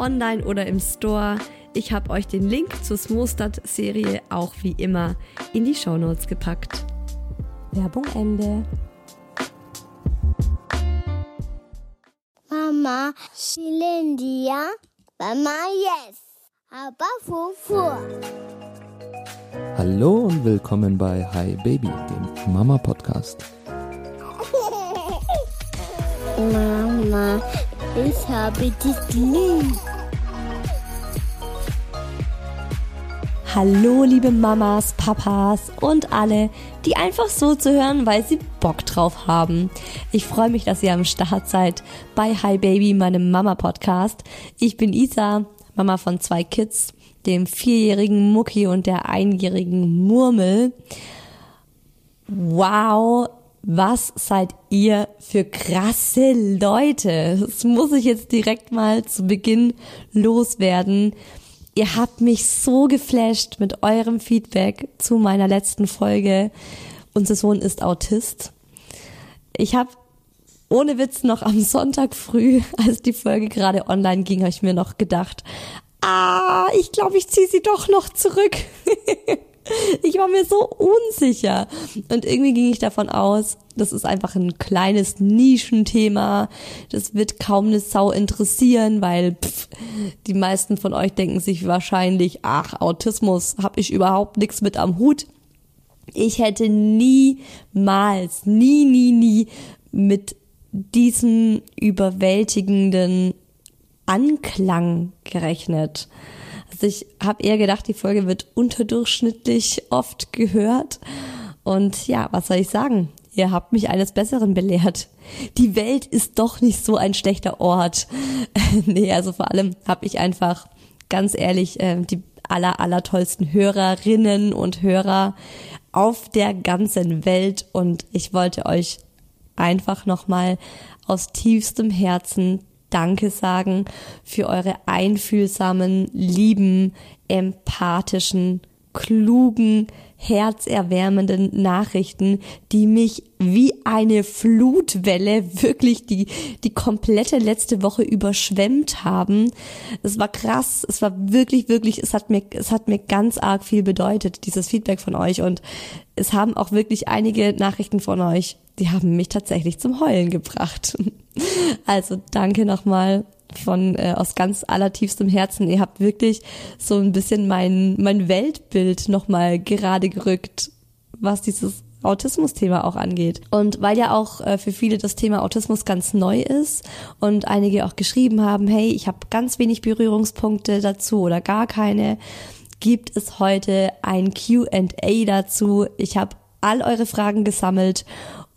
online oder im Store. Ich habe euch den Link zur Smostad-Serie auch wie immer in die Shownotes gepackt. Werbung Ende. Mama, Shilindia, Mama, yes. Aber Fufu. Hallo und willkommen bei Hi Baby, dem Mama Podcast. Mama, ich habe dich lieb. Hallo, liebe Mamas, Papas und alle, die einfach so zu hören, weil sie Bock drauf haben. Ich freue mich, dass ihr am Start seid bei Hi Baby, meinem Mama-Podcast. Ich bin Isa, Mama von zwei Kids, dem vierjährigen Mucki und der einjährigen Murmel. Wow, was seid ihr für krasse Leute? Das muss ich jetzt direkt mal zu Beginn loswerden. Ihr habt mich so geflasht mit eurem Feedback zu meiner letzten Folge. Unser Sohn ist Autist. Ich habe ohne Witz noch am Sonntag früh, als die Folge gerade online ging, habe ich mir noch gedacht, ah, ich glaube, ich ziehe sie doch noch zurück. Ich war mir so unsicher. Und irgendwie ging ich davon aus, das ist einfach ein kleines Nischenthema. Das wird kaum eine Sau interessieren, weil pff, die meisten von euch denken sich wahrscheinlich, ach, Autismus habe ich überhaupt nichts mit am Hut. Ich hätte niemals, nie, nie, nie mit diesem überwältigenden Anklang gerechnet. Also ich habe eher gedacht, die Folge wird unterdurchschnittlich oft gehört. Und ja, was soll ich sagen? Ihr habt mich eines Besseren belehrt. Die Welt ist doch nicht so ein schlechter Ort. nee, also vor allem habe ich einfach ganz ehrlich äh, die aller, aller tollsten Hörerinnen und Hörer auf der ganzen Welt und ich wollte euch einfach nochmal aus tiefstem Herzen Danke sagen für eure einfühlsamen, lieben, empathischen, klugen, herzerwärmenden Nachrichten, die mich wie eine Flutwelle wirklich die, die komplette letzte Woche überschwemmt haben. Es war krass. Es war wirklich, wirklich, es hat mir, es hat mir ganz arg viel bedeutet, dieses Feedback von euch und es haben auch wirklich einige Nachrichten von euch, die haben mich tatsächlich zum Heulen gebracht. Also danke nochmal von äh, aus ganz allertiefstem Herzen. Ihr habt wirklich so ein bisschen mein mein Weltbild nochmal gerade gerückt, was dieses Autismus-Thema auch angeht. Und weil ja auch äh, für viele das Thema Autismus ganz neu ist und einige auch geschrieben haben, hey, ich habe ganz wenig Berührungspunkte dazu oder gar keine, gibt es heute ein QA dazu. Ich habe all eure Fragen gesammelt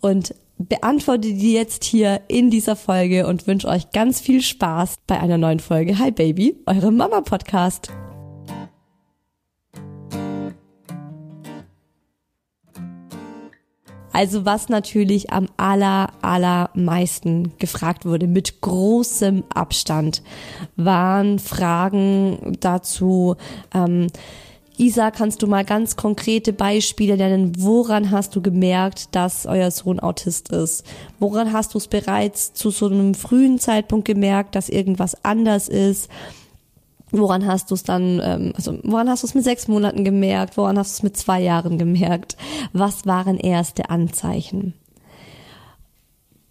und beantworte die jetzt hier in dieser Folge und wünsche euch ganz viel Spaß bei einer neuen Folge Hi Baby, eure Mama Podcast. Also was natürlich am aller, allermeisten gefragt wurde, mit großem Abstand, waren Fragen dazu, ähm, Isa, kannst du mal ganz konkrete Beispiele nennen? Woran hast du gemerkt, dass euer Sohn Autist ist? Woran hast du es bereits zu so einem frühen Zeitpunkt gemerkt, dass irgendwas anders ist? Woran hast du es dann, ähm, also woran hast du es mit sechs Monaten gemerkt? Woran hast du es mit zwei Jahren gemerkt? Was waren erste Anzeichen?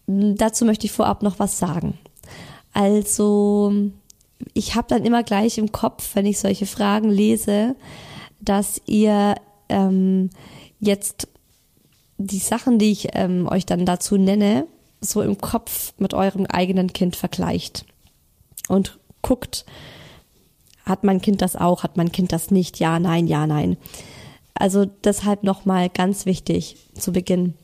Dazu möchte ich vorab noch was sagen. Also, ich habe dann immer gleich im Kopf, wenn ich solche Fragen lese, dass ihr ähm, jetzt die Sachen, die ich ähm, euch dann dazu nenne, so im Kopf mit eurem eigenen Kind vergleicht und guckt, hat mein Kind das auch, hat mein Kind das nicht, ja, nein, ja, nein. Also deshalb nochmal ganz wichtig zu Beginn.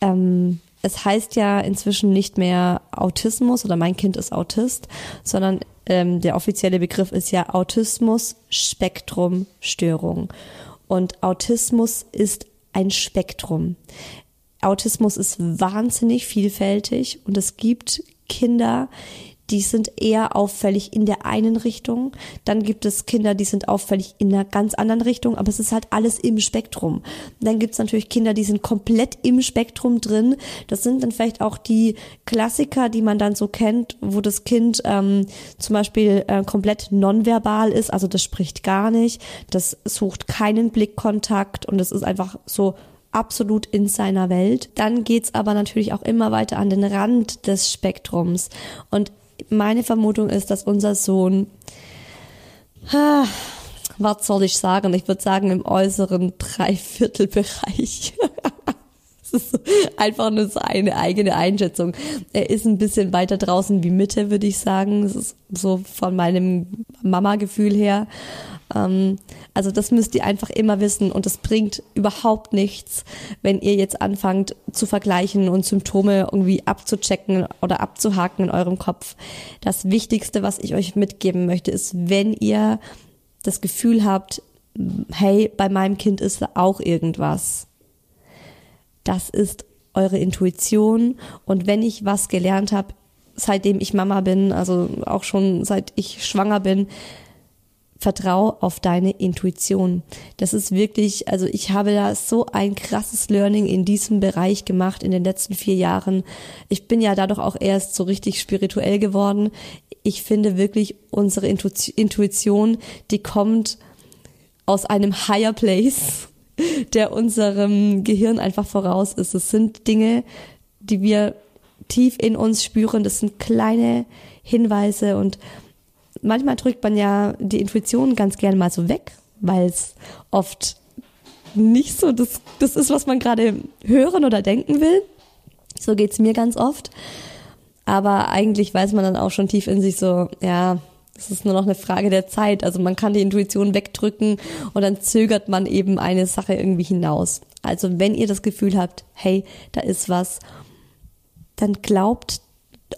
Ähm, es heißt ja inzwischen nicht mehr Autismus oder mein Kind ist Autist, sondern ähm, der offizielle Begriff ist ja Autismus Spektrum Störung. Und Autismus ist ein Spektrum. Autismus ist wahnsinnig vielfältig und es gibt Kinder, die sind eher auffällig in der einen Richtung. Dann gibt es Kinder, die sind auffällig in einer ganz anderen Richtung, aber es ist halt alles im Spektrum. Dann gibt es natürlich Kinder, die sind komplett im Spektrum drin. Das sind dann vielleicht auch die Klassiker, die man dann so kennt, wo das Kind ähm, zum Beispiel äh, komplett nonverbal ist, also das spricht gar nicht, das sucht keinen Blickkontakt und es ist einfach so absolut in seiner Welt. Dann geht's aber natürlich auch immer weiter an den Rand des Spektrums. Und meine Vermutung ist, dass unser Sohn, was soll ich sagen? Ich würde sagen im äußeren Dreiviertelbereich. Das ist einfach nur so eine eigene Einschätzung. Er ist ein bisschen weiter draußen wie Mitte, würde ich sagen. Das ist so von meinem Mama-Gefühl her. Ähm, also das müsst ihr einfach immer wissen und es bringt überhaupt nichts, wenn ihr jetzt anfangt zu vergleichen und Symptome irgendwie abzuchecken oder abzuhaken in eurem Kopf. Das Wichtigste, was ich euch mitgeben möchte, ist, wenn ihr das Gefühl habt, hey, bei meinem Kind ist auch irgendwas. Das ist eure Intuition und wenn ich was gelernt habe, seitdem ich Mama bin, also auch schon seit ich schwanger bin, vertrau auf deine Intuition. Das ist wirklich, also ich habe da so ein krasses Learning in diesem Bereich gemacht in den letzten vier Jahren. Ich bin ja dadurch auch erst so richtig spirituell geworden. Ich finde wirklich unsere Intuition, die kommt aus einem higher place, der unserem Gehirn einfach voraus ist. Es sind Dinge, die wir tief in uns spüren. Das sind kleine Hinweise und manchmal drückt man ja die Intuition ganz gern mal so weg, weil es oft nicht so das, das ist, was man gerade hören oder denken will. So geht's mir ganz oft. Aber eigentlich weiß man dann auch schon tief in sich so, ja, es ist nur noch eine Frage der Zeit. Also man kann die Intuition wegdrücken und dann zögert man eben eine Sache irgendwie hinaus. Also wenn ihr das Gefühl habt, hey, da ist was, dann glaubt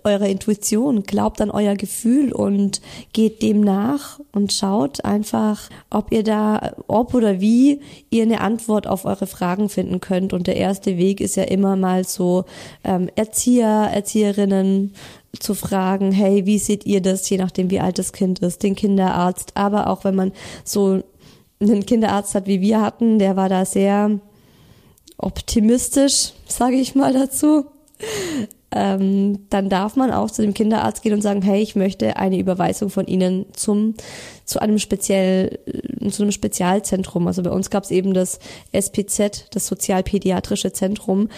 eure Intuition, glaubt an euer Gefühl und geht dem nach und schaut einfach, ob ihr da, ob oder wie ihr eine Antwort auf eure Fragen finden könnt. Und der erste Weg ist ja immer mal so ähm, Erzieher, Erzieherinnen zu fragen, hey, wie seht ihr das, je nachdem wie alt das Kind ist, den Kinderarzt, aber auch wenn man so einen Kinderarzt hat, wie wir hatten, der war da sehr optimistisch, sage ich mal dazu ähm, dann darf man auch zu dem Kinderarzt gehen und sagen, hey, ich möchte eine Überweisung von Ihnen zum zu einem speziell äh, zu einem Spezialzentrum. Also bei uns gab es eben das SPZ, das Sozialpädiatrische Zentrum.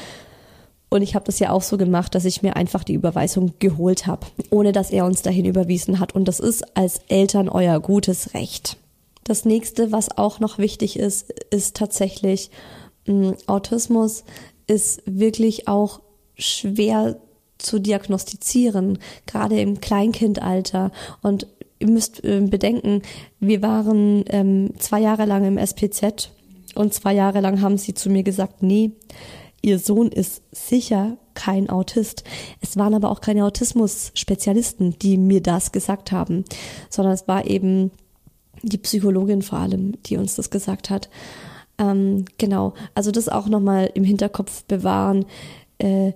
Und ich habe das ja auch so gemacht, dass ich mir einfach die Überweisung geholt habe, ohne dass er uns dahin überwiesen hat. Und das ist als Eltern euer gutes Recht. Das nächste, was auch noch wichtig ist, ist tatsächlich mh, mm, Autismus ist wirklich auch schwer zu diagnostizieren, gerade im Kleinkindalter. Und ihr müsst äh, bedenken, wir waren ähm, zwei Jahre lang im SPZ und zwei Jahre lang haben sie zu mir gesagt, nee, ihr Sohn ist sicher kein Autist. Es waren aber auch keine Autismus-Spezialisten, die mir das gesagt haben, sondern es war eben die Psychologin vor allem, die uns das gesagt hat. Ähm, genau, also das auch nochmal im Hinterkopf bewahren. Äh,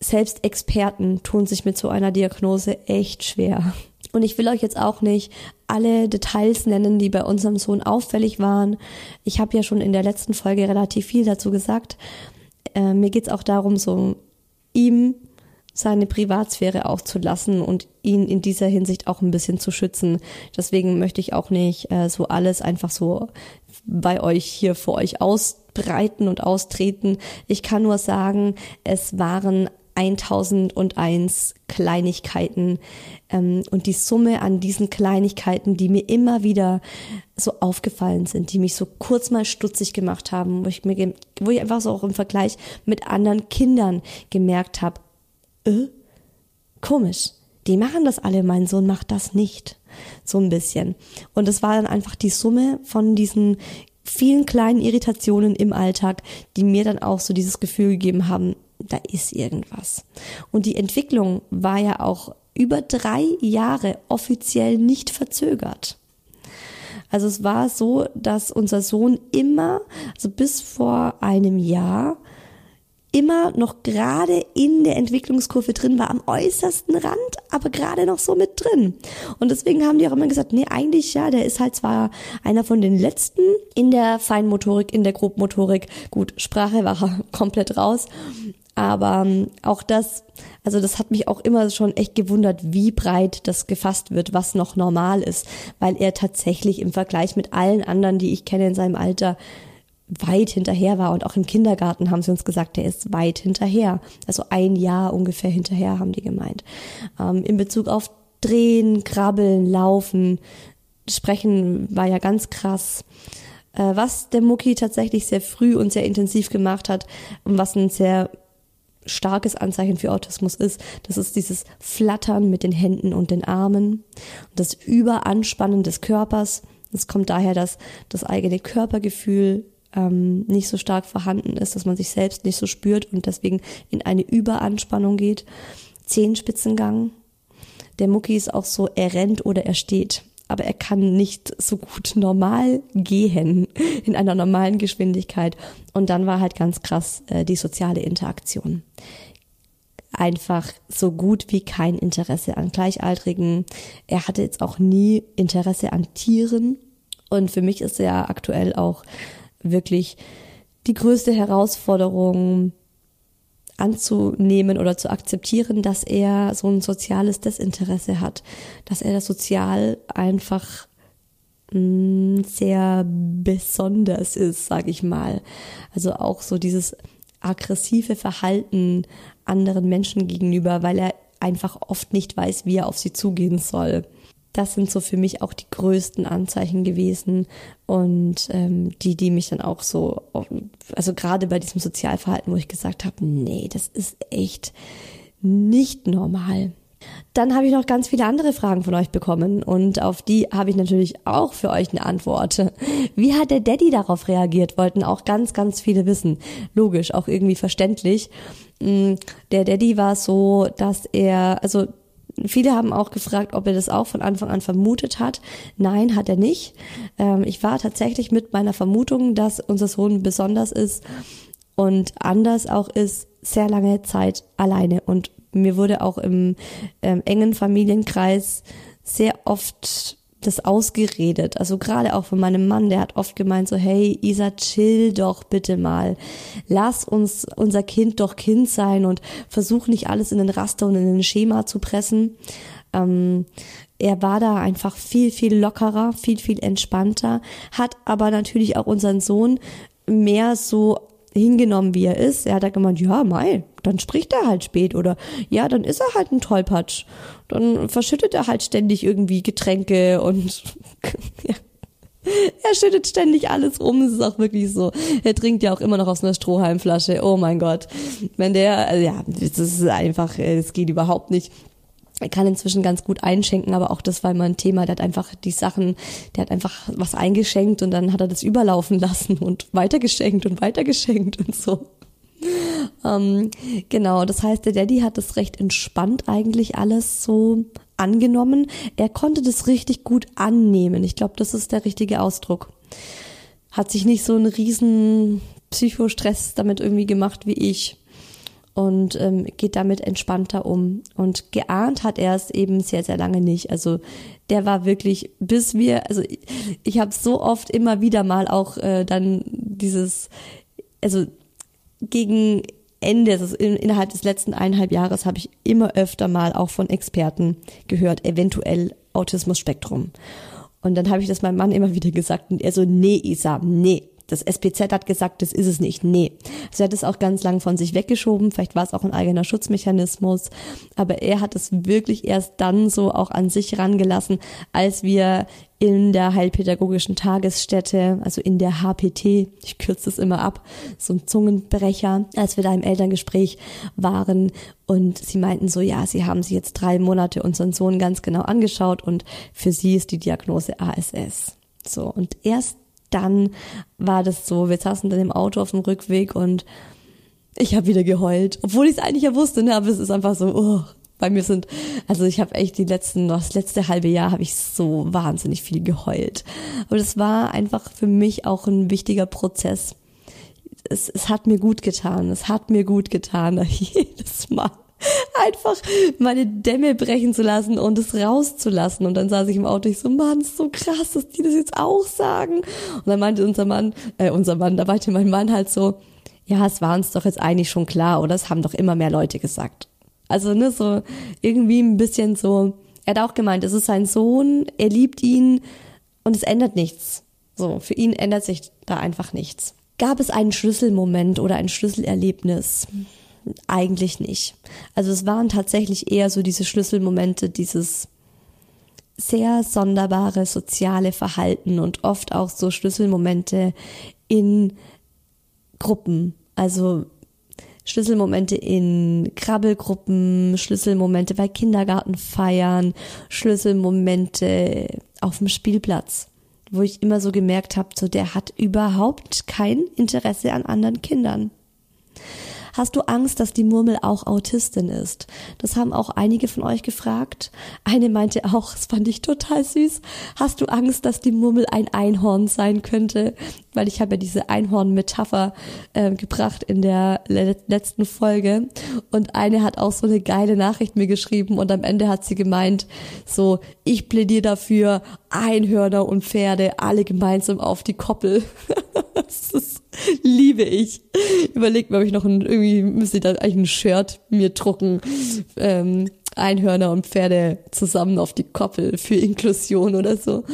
selbst Experten tun sich mit so einer Diagnose echt schwer. Und ich will euch jetzt auch nicht alle Details nennen, die bei unserem Sohn auffällig waren. Ich habe ja schon in der letzten Folge relativ viel dazu gesagt. Äh, mir geht's auch darum, so ihm seine Privatsphäre auch zu lassen und ihn in dieser Hinsicht auch ein bisschen zu schützen. Deswegen möchte ich auch nicht äh, so alles einfach so bei euch hier vor euch ausbreiten und austreten. Ich kann nur sagen, es waren 1001 Kleinigkeiten ähm, und die Summe an diesen Kleinigkeiten, die mir immer wieder so aufgefallen sind, die mich so kurz mal stutzig gemacht haben, wo ich mir, wo ich einfach so auch im Vergleich mit anderen Kindern gemerkt habe, äh, komisch, die machen das alle, mein Sohn macht das nicht. So ein bisschen. Und es war dann einfach die Summe von diesen vielen kleinen Irritationen im Alltag, die mir dann auch so dieses Gefühl gegeben haben, da ist irgendwas. Und die Entwicklung war ja auch über drei Jahre offiziell nicht verzögert. Also es war so, dass unser Sohn immer, also bis vor einem Jahr, immer noch gerade in der Entwicklungskurve drin war, am äußersten Rand, aber gerade noch so mit drin. Und deswegen haben die auch immer gesagt, nee, eigentlich ja, der ist halt zwar einer von den letzten in der Feinmotorik, in der Grobmotorik. Gut, Sprache war komplett raus. Aber ähm, auch das, also das hat mich auch immer schon echt gewundert, wie breit das gefasst wird, was noch normal ist, weil er tatsächlich im Vergleich mit allen anderen, die ich kenne in seinem Alter, weit hinterher war und auch im Kindergarten haben sie uns gesagt, der ist weit hinterher. Also ein Jahr ungefähr hinterher haben die gemeint. Ähm, in Bezug auf Drehen, Krabbeln, Laufen, Sprechen war ja ganz krass. Äh, was der Mucki tatsächlich sehr früh und sehr intensiv gemacht hat und was ein sehr starkes Anzeichen für Autismus ist, das ist dieses Flattern mit den Händen und den Armen und das Überanspannen des Körpers. Es kommt daher, dass das eigene Körpergefühl ähm, nicht so stark vorhanden ist, dass man sich selbst nicht so spürt und deswegen in eine Überanspannung geht. Zehenspitzengang. Der Mucki ist auch so, er rennt oder er steht. Aber er kann nicht so gut normal gehen in einer normalen Geschwindigkeit. Und dann war halt ganz krass äh, die soziale Interaktion einfach so gut wie kein Interesse an Gleichaltrigen. Er hatte jetzt auch nie Interesse an Tieren. Und für mich ist er aktuell auch wirklich die größte Herausforderung anzunehmen oder zu akzeptieren, dass er so ein soziales Desinteresse hat, dass er das sozial einfach mm, sehr besonders ist, sag ich mal. Also auch so dieses aggressive Verhalten anderen Menschen gegenüber, weil er einfach oft nicht weiß, wie er auf sie zugehen soll das sind so für mich auch die größten Anzeichen gewesen und ähm, die, die mich dann auch so, also gerade bei diesem Sozialverhalten, wo ich gesagt habe, nee, das ist echt nicht normal. Dann habe ich noch ganz viele andere Fragen von euch bekommen und auf die habe ich natürlich auch für euch eine Antwort. Wie hat der Daddy darauf reagiert? Wollten auch ganz, ganz viele wissen. Logisch, auch irgendwie verständlich. Mm, der Daddy war so, dass er, also Viele haben auch gefragt, ob er das auch von Anfang an vermutet hat. Nein, hat er nicht. Ähm, ich war tatsächlich mit meiner Vermutung, dass unser Sohn besonders ist und anders auch ist, sehr lange Zeit alleine. Und mir wurde auch im ähm, engen Familienkreis sehr oft das ausgeredet. Also gerade auch von meinem Mann, der hat oft gemeint so, hey Isa, chill doch bitte mal. Lass uns unser Kind doch Kind sein und versuch nicht alles in den Raster und in den Schema zu pressen. Ähm, er war da einfach viel, viel lockerer, viel, viel entspannter, hat aber natürlich auch unseren Sohn mehr so hingenommen, wie er ist. Er hat da gemeint, ja, mei, dann spricht er halt spät oder ja, dann ist er halt ein Tollpatsch. Dann verschüttet er halt ständig irgendwie Getränke und ja. Er schüttet ständig alles um, es ist auch wirklich so. Er trinkt ja auch immer noch aus einer Strohhalmflasche. Oh mein Gott. Wenn der, also ja, das ist einfach, es geht überhaupt nicht kann inzwischen ganz gut einschenken, aber auch das war immer ein Thema. Der hat einfach die Sachen, der hat einfach was eingeschenkt und dann hat er das überlaufen lassen und weitergeschenkt und weitergeschenkt und so. Ähm, genau, das heißt, der Daddy hat das recht entspannt eigentlich alles so angenommen. Er konnte das richtig gut annehmen. Ich glaube, das ist der richtige Ausdruck. hat sich nicht so einen riesen Psychostress damit irgendwie gemacht wie ich und ähm, geht damit entspannter um. Und geahnt hat er es eben sehr, sehr lange nicht. Also der war wirklich, bis wir, also ich, ich habe so oft immer wieder mal auch äh, dann dieses, also gegen Ende, also in, innerhalb des letzten eineinhalb Jahres habe ich immer öfter mal auch von Experten gehört, eventuell Autismus-Spektrum. Und dann habe ich das meinem Mann immer wieder gesagt und er so, nee, Isa, nee, das SPZ hat gesagt, das ist es nicht. Nee. Sie hat es auch ganz lang von sich weggeschoben. Vielleicht war es auch ein eigener Schutzmechanismus. Aber er hat es wirklich erst dann so auch an sich rangelassen, als wir in der heilpädagogischen Tagesstätte, also in der HPT, ich kürze es immer ab, so ein Zungenbrecher, als wir da im Elterngespräch waren und sie meinten so, ja, sie haben sie jetzt drei Monate unseren Sohn ganz genau angeschaut und für sie ist die Diagnose ASS. So, und erst dann war das so, wir saßen dann im Auto auf dem Rückweg und ich habe wieder geheult, obwohl ich es eigentlich ja wusste, ne, aber es ist einfach so, oh, bei mir sind, also ich habe echt die letzten, das letzte halbe Jahr habe ich so wahnsinnig viel geheult. Aber das war einfach für mich auch ein wichtiger Prozess. Es, es hat mir gut getan, es hat mir gut getan, jedes Mal einfach meine Dämme brechen zu lassen und es rauszulassen. Und dann saß ich im Auto, ich so, Mann, ist so krass, dass die das jetzt auch sagen. Und dann meinte unser Mann, äh, unser Mann, da meinte mein Mann halt so, ja, es war uns doch jetzt eigentlich schon klar, oder? Es haben doch immer mehr Leute gesagt. Also, ne, so irgendwie ein bisschen so, er hat auch gemeint, es ist sein Sohn, er liebt ihn und es ändert nichts. So, für ihn ändert sich da einfach nichts. Gab es einen Schlüsselmoment oder ein Schlüsselerlebnis? Eigentlich nicht. Also es waren tatsächlich eher so diese Schlüsselmomente, dieses sehr sonderbare soziale Verhalten und oft auch so Schlüsselmomente in Gruppen. Also Schlüsselmomente in Krabbelgruppen, Schlüsselmomente bei Kindergartenfeiern, Schlüsselmomente auf dem Spielplatz, wo ich immer so gemerkt habe, so der hat überhaupt kein Interesse an anderen Kindern. Hast du Angst, dass die Murmel auch Autistin ist? Das haben auch einige von euch gefragt. Eine meinte auch, das fand ich total süß. Hast du Angst, dass die Murmel ein Einhorn sein könnte? Weil ich habe ja diese Einhorn-Metapher äh, gebracht in der le letzten Folge. Und eine hat auch so eine geile Nachricht mir geschrieben und am Ende hat sie gemeint, so, ich plädiere dafür, Einhörner und Pferde alle gemeinsam auf die Koppel. das ist Liebe ich. Überlegt mir, ob ich noch ein, irgendwie müsste ich da eigentlich ein Shirt mir drucken. Ähm, Einhörner und Pferde zusammen auf die Koppel für Inklusion oder so.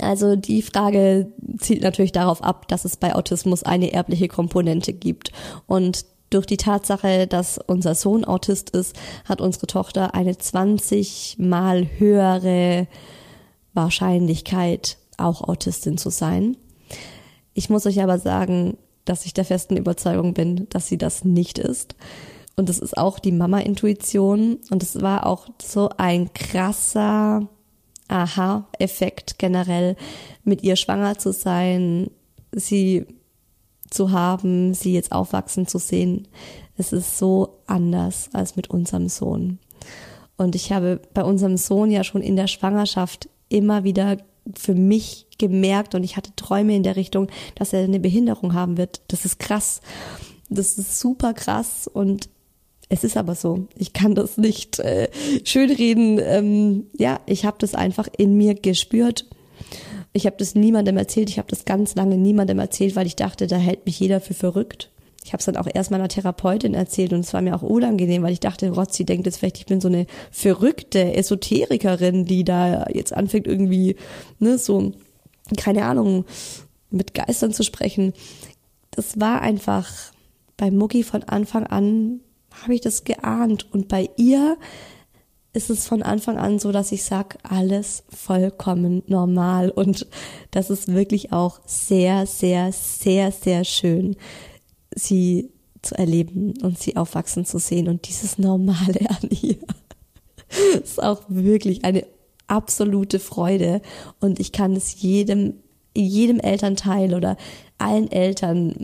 Also die Frage zielt natürlich darauf ab, dass es bei Autismus eine erbliche Komponente gibt. Und durch die Tatsache, dass unser Sohn Autist ist, hat unsere Tochter eine 20 mal höhere Wahrscheinlichkeit, auch Autistin zu sein. Ich muss euch aber sagen, dass ich der festen Überzeugung bin, dass sie das nicht ist. Und das ist auch die Mama-Intuition. Und es war auch so ein krasser Aha-Effekt generell, mit ihr schwanger zu sein, sie zu haben, sie jetzt aufwachsen zu sehen. Es ist so anders als mit unserem Sohn. Und ich habe bei unserem Sohn ja schon in der Schwangerschaft immer wieder für mich gemerkt und ich hatte Träume in der Richtung, dass er eine Behinderung haben wird. Das ist krass. Das ist super krass und es ist aber so. Ich kann das nicht äh, schönreden. Ähm, ja, ich habe das einfach in mir gespürt. Ich habe das niemandem erzählt. Ich habe das ganz lange niemandem erzählt, weil ich dachte, da hält mich jeder für verrückt. Ich habe es dann auch erst meiner Therapeutin erzählt und es war mir auch unangenehm, weil ich dachte, sie denkt jetzt vielleicht, ich bin so eine verrückte Esoterikerin, die da jetzt anfängt irgendwie, ne, so, keine Ahnung, mit Geistern zu sprechen. Das war einfach bei Mucki von Anfang an, habe ich das geahnt und bei ihr ist es von Anfang an so, dass ich sag, alles vollkommen normal und das ist wirklich auch sehr, sehr, sehr, sehr schön sie zu erleben und sie aufwachsen zu sehen und dieses Normale an ihr ist auch wirklich eine absolute Freude und ich kann es jedem jedem Elternteil oder allen Eltern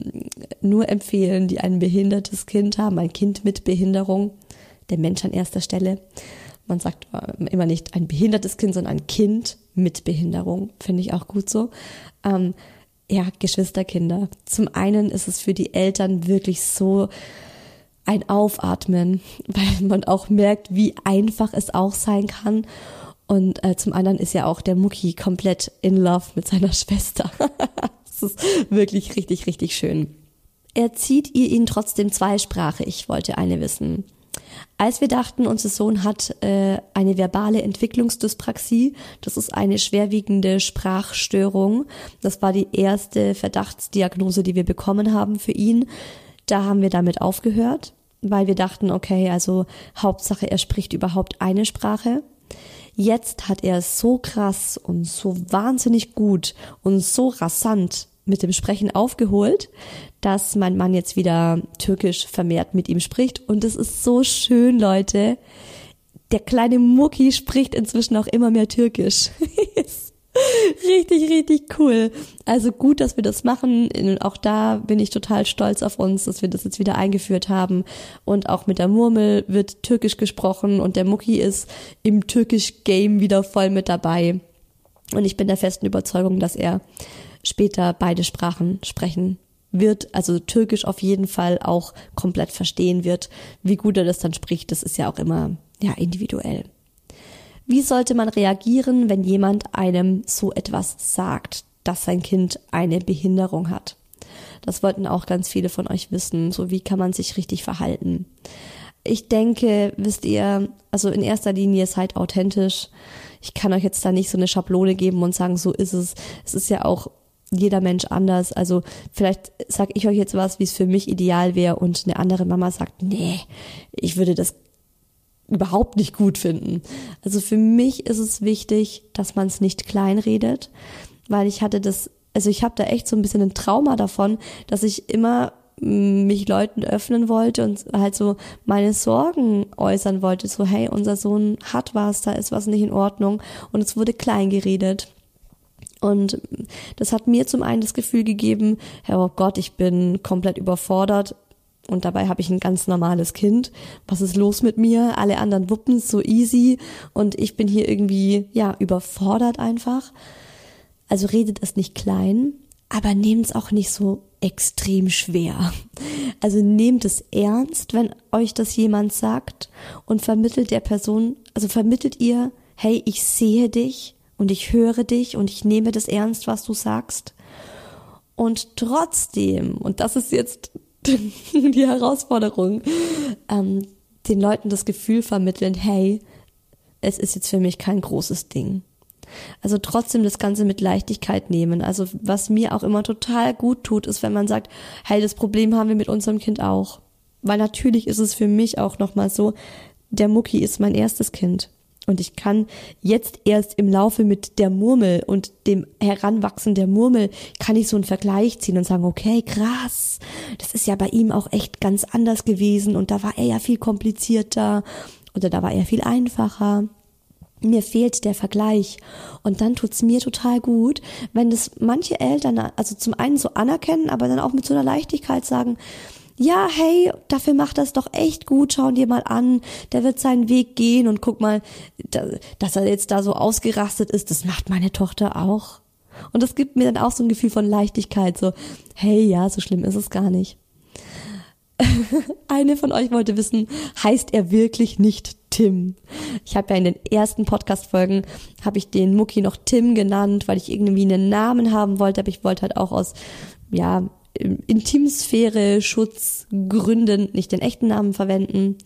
nur empfehlen, die ein behindertes Kind haben, ein Kind mit Behinderung, der Mensch an erster Stelle. Man sagt immer nicht ein behindertes Kind, sondern ein Kind mit Behinderung, finde ich auch gut so. Ähm, ja, Geschwisterkinder. Zum einen ist es für die Eltern wirklich so ein Aufatmen, weil man auch merkt, wie einfach es auch sein kann. Und äh, zum anderen ist ja auch der Mucki komplett in love mit seiner Schwester. das ist wirklich richtig, richtig schön. Erzieht ihr ihn trotzdem zweisprachig, wollte eine wissen. Als wir dachten, unser Sohn hat äh, eine verbale Entwicklungsdyspraxie, das ist eine schwerwiegende Sprachstörung. Das war die erste Verdachtsdiagnose, die wir bekommen haben für ihn. Da haben wir damit aufgehört, weil wir dachten, okay, also Hauptsache, er spricht überhaupt eine Sprache. Jetzt hat er so krass und so wahnsinnig gut und so rasant mit dem Sprechen aufgeholt, dass mein Mann jetzt wieder Türkisch vermehrt mit ihm spricht. Und es ist so schön, Leute. Der kleine Mucki spricht inzwischen auch immer mehr Türkisch. richtig, richtig cool. Also gut, dass wir das machen. Auch da bin ich total stolz auf uns, dass wir das jetzt wieder eingeführt haben. Und auch mit der Murmel wird Türkisch gesprochen und der Mucki ist im Türkisch-Game wieder voll mit dabei. Und ich bin der festen Überzeugung, dass er später beide Sprachen sprechen wird, also Türkisch auf jeden Fall auch komplett verstehen wird. Wie gut er das dann spricht, das ist ja auch immer ja individuell. Wie sollte man reagieren, wenn jemand einem so etwas sagt, dass sein Kind eine Behinderung hat? Das wollten auch ganz viele von euch wissen. So wie kann man sich richtig verhalten? Ich denke, wisst ihr, also in erster Linie seid authentisch. Ich kann euch jetzt da nicht so eine Schablone geben und sagen, so ist es. Es ist ja auch jeder Mensch anders. Also vielleicht sage ich euch jetzt was, wie es für mich ideal wäre und eine andere Mama sagt, nee, ich würde das überhaupt nicht gut finden. Also für mich ist es wichtig, dass man es nicht kleinredet, weil ich hatte das, also ich habe da echt so ein bisschen ein Trauma davon, dass ich immer mm, mich Leuten öffnen wollte und halt so meine Sorgen äußern wollte, so hey, unser Sohn hat was, da ist was nicht in Ordnung und es wurde klein geredet. Und das hat mir zum einen das Gefühl gegeben, oh Gott, ich bin komplett überfordert. Und dabei habe ich ein ganz normales Kind. Was ist los mit mir? Alle anderen wuppen so easy und ich bin hier irgendwie, ja, überfordert einfach. Also redet es nicht klein, aber nehmt es auch nicht so extrem schwer. Also nehmt es ernst, wenn euch das jemand sagt und vermittelt der Person, also vermittelt ihr, hey, ich sehe dich, und ich höre dich und ich nehme das ernst, was du sagst. Und trotzdem, und das ist jetzt die Herausforderung, ähm, den Leuten das Gefühl vermitteln, hey, es ist jetzt für mich kein großes Ding. Also trotzdem das Ganze mit Leichtigkeit nehmen. Also was mir auch immer total gut tut, ist, wenn man sagt, hey, das Problem haben wir mit unserem Kind auch. Weil natürlich ist es für mich auch nochmal so, der Mucki ist mein erstes Kind. Und ich kann jetzt erst im Laufe mit der Murmel und dem Heranwachsen der Murmel kann ich so einen Vergleich ziehen und sagen, okay, krass, das ist ja bei ihm auch echt ganz anders gewesen und da war er ja viel komplizierter oder da war er viel einfacher. Mir fehlt der Vergleich. Und dann tut's mir total gut, wenn das manche Eltern, also zum einen so anerkennen, aber dann auch mit so einer Leichtigkeit sagen, ja, hey, dafür macht das doch echt gut, schau dir mal an, der wird seinen Weg gehen und guck mal, dass er jetzt da so ausgerastet ist, das macht meine Tochter auch. Und das gibt mir dann auch so ein Gefühl von Leichtigkeit, so, hey, ja, so schlimm ist es gar nicht. Eine von euch wollte wissen, heißt er wirklich nicht Tim? Ich habe ja in den ersten Podcast-Folgen, habe ich den Mucki noch Tim genannt, weil ich irgendwie einen Namen haben wollte, aber ich wollte halt auch aus, ja, Intimsphäre, Schutzgründen nicht den echten Namen verwenden.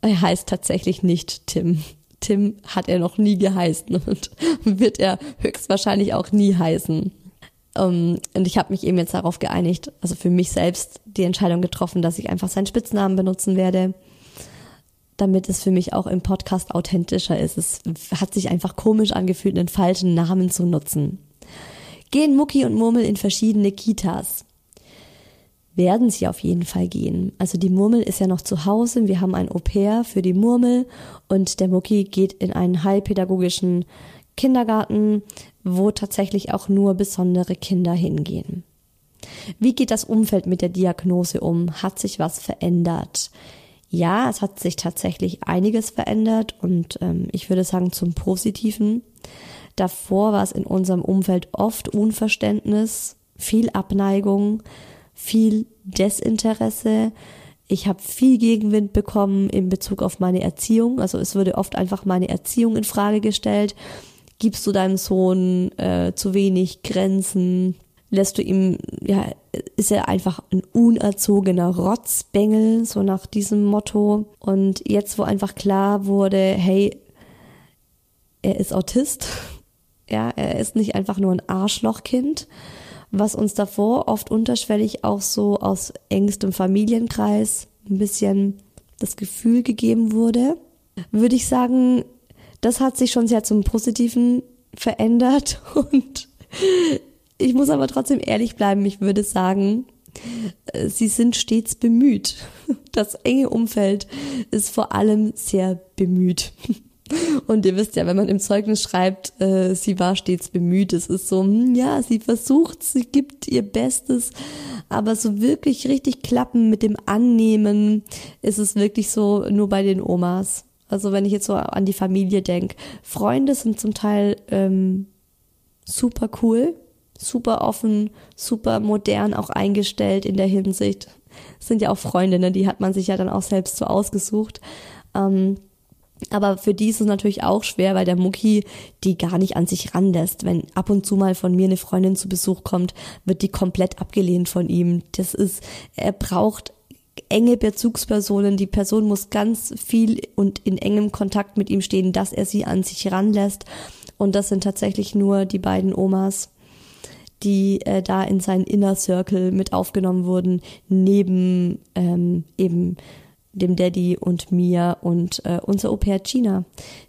Er heißt tatsächlich nicht Tim. Tim hat er noch nie geheißen und wird er höchstwahrscheinlich auch nie heißen. Ähm, und ich habe mich eben jetzt darauf geeinigt, also für mich selbst die Entscheidung getroffen, dass ich einfach seinen Spitznamen benutzen werde, damit es für mich auch im Podcast authentischer ist. Es hat sich einfach komisch angefühlt, einen falschen Namen zu nutzen. Gehen Mucki und Murmel in verschiedene Kitas werden sie auf jeden Fall gehen. Also die Murmel ist ja noch zu Hause, wir haben ein Au-pair für die Murmel und der Mucki geht in einen heilpädagogischen Kindergarten, wo tatsächlich auch nur besondere Kinder hingehen. Wie geht das Umfeld mit der Diagnose um? Hat sich was verändert? Ja, es hat sich tatsächlich einiges verändert und ähm, ich würde sagen zum Positiven. Davor war es in unserem Umfeld oft Unverständnis viel Abneigung, viel Desinteresse. Ich habe viel Gegenwind bekommen in Bezug auf meine Erziehung. Also es wurde oft einfach meine Erziehung in Frage gestellt. Gibst du deinem Sohn äh, zu wenig Grenzen? Lässt du ihm, ja, ist er einfach ein unerzogener Rotzbengel, so nach diesem Motto. Und jetzt, wo einfach klar wurde, hey, er ist Autist, ja, er ist nicht einfach nur ein Arschlochkind, was uns davor oft unterschwellig auch so aus engstem Familienkreis ein bisschen das Gefühl gegeben wurde, würde ich sagen, das hat sich schon sehr zum Positiven verändert und ich muss aber trotzdem ehrlich bleiben, ich würde sagen, sie sind stets bemüht. Das enge Umfeld ist vor allem sehr bemüht. Und ihr wisst ja, wenn man im Zeugnis schreibt, äh, sie war stets bemüht, es ist so, hm, ja, sie versucht, sie gibt ihr Bestes, aber so wirklich richtig klappen mit dem Annehmen ist es wirklich so nur bei den Omas. Also wenn ich jetzt so an die Familie denke, Freunde sind zum Teil ähm, super cool, super offen, super modern auch eingestellt in der Hinsicht. Das sind ja auch Freundinnen, die hat man sich ja dann auch selbst so ausgesucht. Ähm, aber für die ist es natürlich auch schwer, weil der Mucki die gar nicht an sich ranlässt. Wenn ab und zu mal von mir eine Freundin zu Besuch kommt, wird die komplett abgelehnt von ihm. Das ist, er braucht enge Bezugspersonen. Die Person muss ganz viel und in engem Kontakt mit ihm stehen, dass er sie an sich ranlässt. Und das sind tatsächlich nur die beiden Omas, die äh, da in seinen Inner Circle mit aufgenommen wurden, neben ähm, eben dem Daddy und mir und äh, unser Au-pair Gina.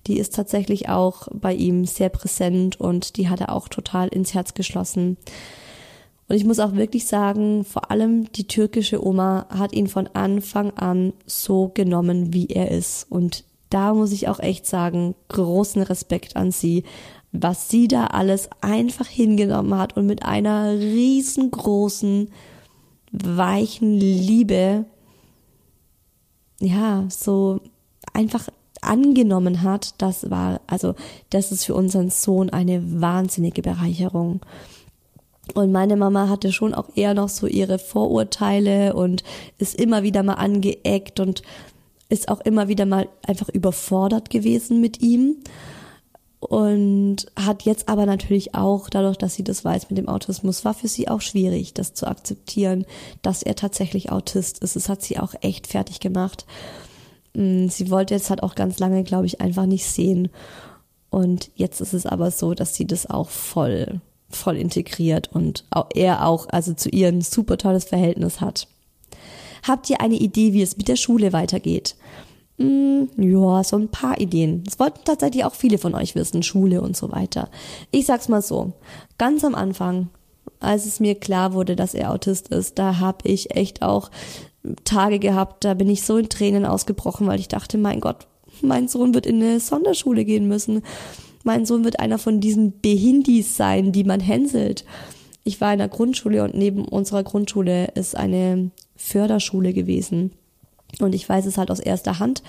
Die ist tatsächlich auch bei ihm sehr präsent und die hat er auch total ins Herz geschlossen. Und ich muss auch wirklich sagen, vor allem die türkische Oma hat ihn von Anfang an so genommen, wie er ist. Und da muss ich auch echt sagen, großen Respekt an sie, was sie da alles einfach hingenommen hat und mit einer riesengroßen, weichen Liebe ja, so einfach angenommen hat, das war, also das ist für unseren Sohn eine wahnsinnige Bereicherung. Und meine Mama hatte schon auch eher noch so ihre Vorurteile und ist immer wieder mal angeeckt und ist auch immer wieder mal einfach überfordert gewesen mit ihm und hat jetzt aber natürlich auch, dadurch, dass sie das weiß mit dem Autismus, war für sie auch schwierig, das zu akzeptieren, dass er tatsächlich Autist ist. Es hat sie auch echt fertig gemacht. Mm, sie wollte jetzt halt auch ganz lange, glaube ich, einfach nicht sehen. Und jetzt ist es aber so, dass sie das auch voll, voll integriert und auch er auch, also zu ihr ein super tolles Verhältnis hat. Habt ihr eine Idee, wie es mit der Schule weitergeht? Mm, ja, so ein paar Ideen. Das wollten tatsächlich auch viele von euch wissen, Schule und so weiter. Ich sag's mal so, ganz am Anfang, als es mir klar wurde, dass er Autist ist, da habe ich echt auch Tage gehabt, da bin ich so in Tränen ausgebrochen, weil ich dachte, mein Gott, mein Sohn wird in eine Sonderschule gehen müssen. Mein Sohn wird einer von diesen Behindis sein, die man hänselt. Ich war in der Grundschule und neben unserer Grundschule ist eine Förderschule gewesen. Und ich weiß es halt aus erster Hand,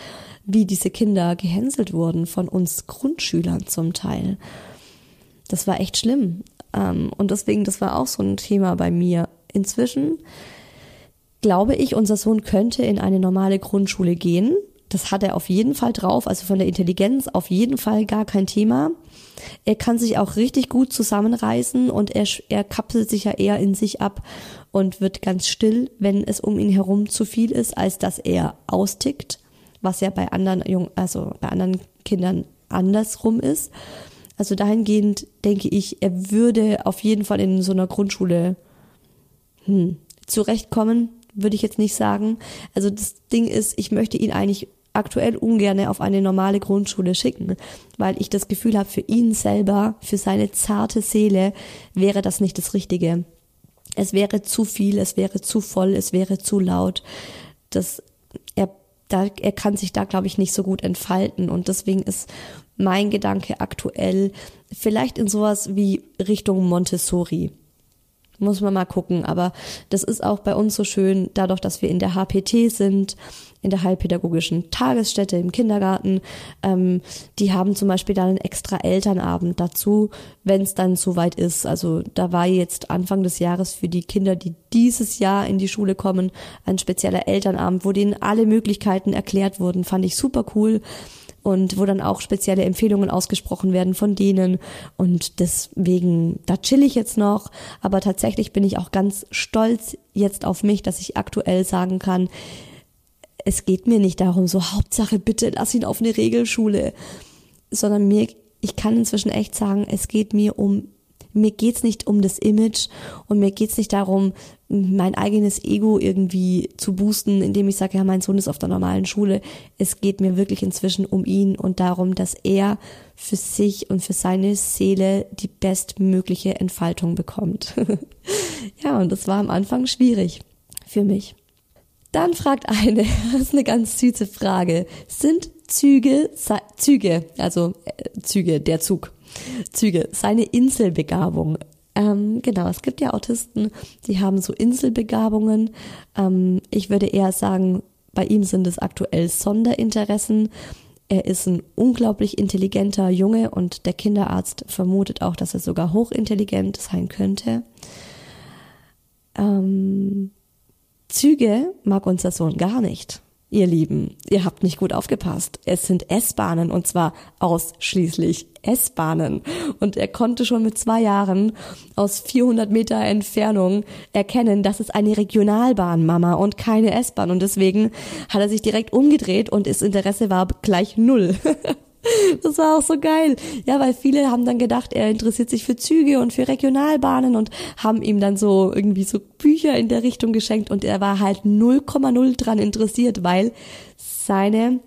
wie diese Kinder gehänselt wurden von uns Grundschülern zum Teil. Das war echt schlimm. Ähm, und deswegen, das war auch so ein Thema bei mir. Inzwischen glaube ich, unser Sohn könnte in eine normale Grundschule gehen. Das hat er auf jeden Fall drauf, also von der Intelligenz auf jeden Fall gar kein Thema. Er kann sich auch richtig gut zusammenreißen und er, er kapselt sich ja eher in sich ab und wird ganz still, wenn es um ihn herum zu viel ist, als dass er austickt, was ja bei anderen Jungen, also bei anderen Kindern andersrum ist. Also dahingehend denke ich, er würde auf jeden Fall in so einer Grundschule hm, zurechtkommen, würde ich jetzt nicht sagen. Also das Ding ist, ich möchte ihn eigentlich aktuell ungerne auf eine normale Grundschule schicken, weil ich das Gefühl habe, für ihn selber, für seine zarte Seele wäre das nicht das Richtige es wäre zu viel, es wäre zu voll, es wäre zu laut. Das, er, da, er kann sich da, glaube ich, nicht so gut entfalten. Und deswegen ist mein Gedanke aktuell vielleicht in sowas wie Richtung Montessori. Muss man mal gucken. Aber das ist auch bei uns so schön, dadurch, dass wir in der HPT sind, in der Heilpädagogischen Tagesstätte im Kindergarten. Ähm, die haben zum Beispiel dann einen extra Elternabend dazu, wenn es dann soweit ist. Also da war jetzt Anfang des Jahres für die Kinder, die dieses Jahr in die Schule kommen, ein spezieller Elternabend, wo denen alle Möglichkeiten erklärt wurden. Fand ich super cool und wo dann auch spezielle Empfehlungen ausgesprochen werden von denen. Und deswegen, da chill ich jetzt noch. Aber tatsächlich bin ich auch ganz stolz jetzt auf mich, dass ich aktuell sagen kann, es geht mir nicht darum, so Hauptsache bitte lass ihn auf eine Regelschule, sondern mir, ich kann inzwischen echt sagen, es geht mir um, mir geht's nicht um das Image und mir geht's nicht darum, mein eigenes Ego irgendwie zu boosten, indem ich sage, ja, mein Sohn ist auf der normalen Schule. Es geht mir wirklich inzwischen um ihn und darum, dass er für sich und für seine Seele die bestmögliche Entfaltung bekommt. ja, und das war am Anfang schwierig für mich. Dann fragt eine, das ist eine ganz süße Frage, sind Züge, Züge, also äh, Züge, der Zug, Züge, seine Inselbegabung? Ähm, genau, es gibt ja Autisten, die haben so Inselbegabungen. Ähm, ich würde eher sagen, bei ihm sind es aktuell Sonderinteressen. Er ist ein unglaublich intelligenter Junge und der Kinderarzt vermutet auch, dass er sogar hochintelligent sein könnte. Ähm, Züge mag unser Sohn gar nicht. Ihr Lieben, ihr habt nicht gut aufgepasst. Es sind S-Bahnen und zwar ausschließlich S-Bahnen. Und er konnte schon mit zwei Jahren aus 400 Meter Entfernung erkennen, dass es eine Regionalbahn, Mama, und keine S-Bahn. Und deswegen hat er sich direkt umgedreht und das Interesse war gleich null. Das war auch so geil. Ja, weil viele haben dann gedacht, er interessiert sich für Züge und für Regionalbahnen und haben ihm dann so irgendwie so Bücher in der Richtung geschenkt und er war halt 0,0 dran interessiert, weil seine,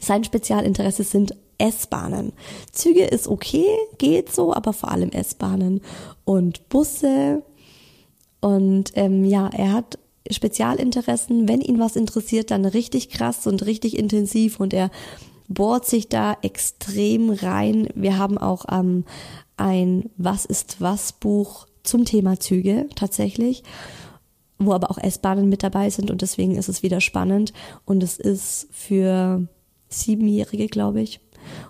sein Spezialinteresse sind S-Bahnen. Züge ist okay, geht so, aber vor allem S-Bahnen und Busse. Und ähm, ja, er hat Spezialinteressen. Wenn ihn was interessiert, dann richtig krass und richtig intensiv und er bohrt sich da extrem rein. Wir haben auch ähm, ein Was ist was Buch zum Thema Züge tatsächlich, wo aber auch S-Bahnen mit dabei sind und deswegen ist es wieder spannend und es ist für Siebenjährige, glaube ich.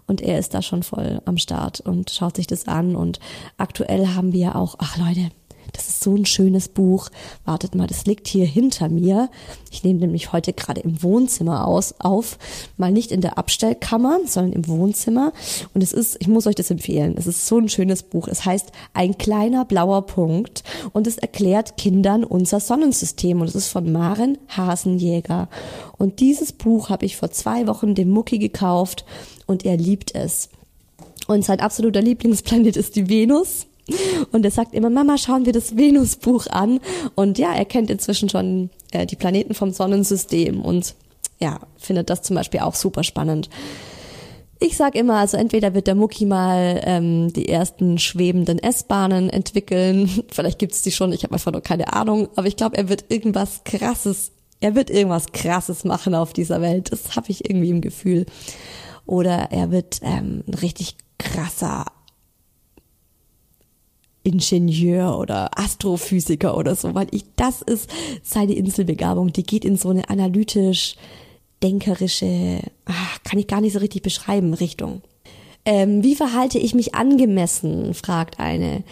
Und er ist da schon voll am Start und schaut sich das an. Und aktuell haben wir auch, ach Leute, das ist so ein schönes Buch. Wartet mal, das liegt hier hinter mir. Ich nehme nämlich heute gerade im Wohnzimmer aus, auf. Mal nicht in der Abstellkammer, sondern im Wohnzimmer. Und es ist, ich muss euch das empfehlen. Es ist so ein schönes Buch. Es heißt Ein kleiner blauer Punkt. Und es erklärt Kindern unser Sonnensystem. Und es ist von Maren Hasenjäger. Und dieses Buch habe ich vor zwei Wochen dem Mucki gekauft. Und er liebt es. Und sein absoluter Lieblingsplanet ist die Venus. Und er sagt immer, Mama, schauen wir das Venusbuch an. Und ja, er kennt inzwischen schon äh, die Planeten vom Sonnensystem und ja, findet das zum Beispiel auch super spannend. Ich sag immer, also entweder wird der Mucki mal ähm, die ersten schwebenden S-Bahnen entwickeln, vielleicht gibt's die schon, ich habe einfach noch keine Ahnung, aber ich glaube, er wird irgendwas krasses, er wird irgendwas krasses machen auf dieser Welt. Das habe ich irgendwie im Gefühl. Oder er wird ähm, ein richtig krasser Ingenieur oder Astrophysiker oder so, weil ich, das ist seine Inselbegabung, die geht in so eine analytisch denkerische, ach, kann ich gar nicht so richtig beschreiben, Richtung. Ähm, wie verhalte ich mich angemessen, fragt eine.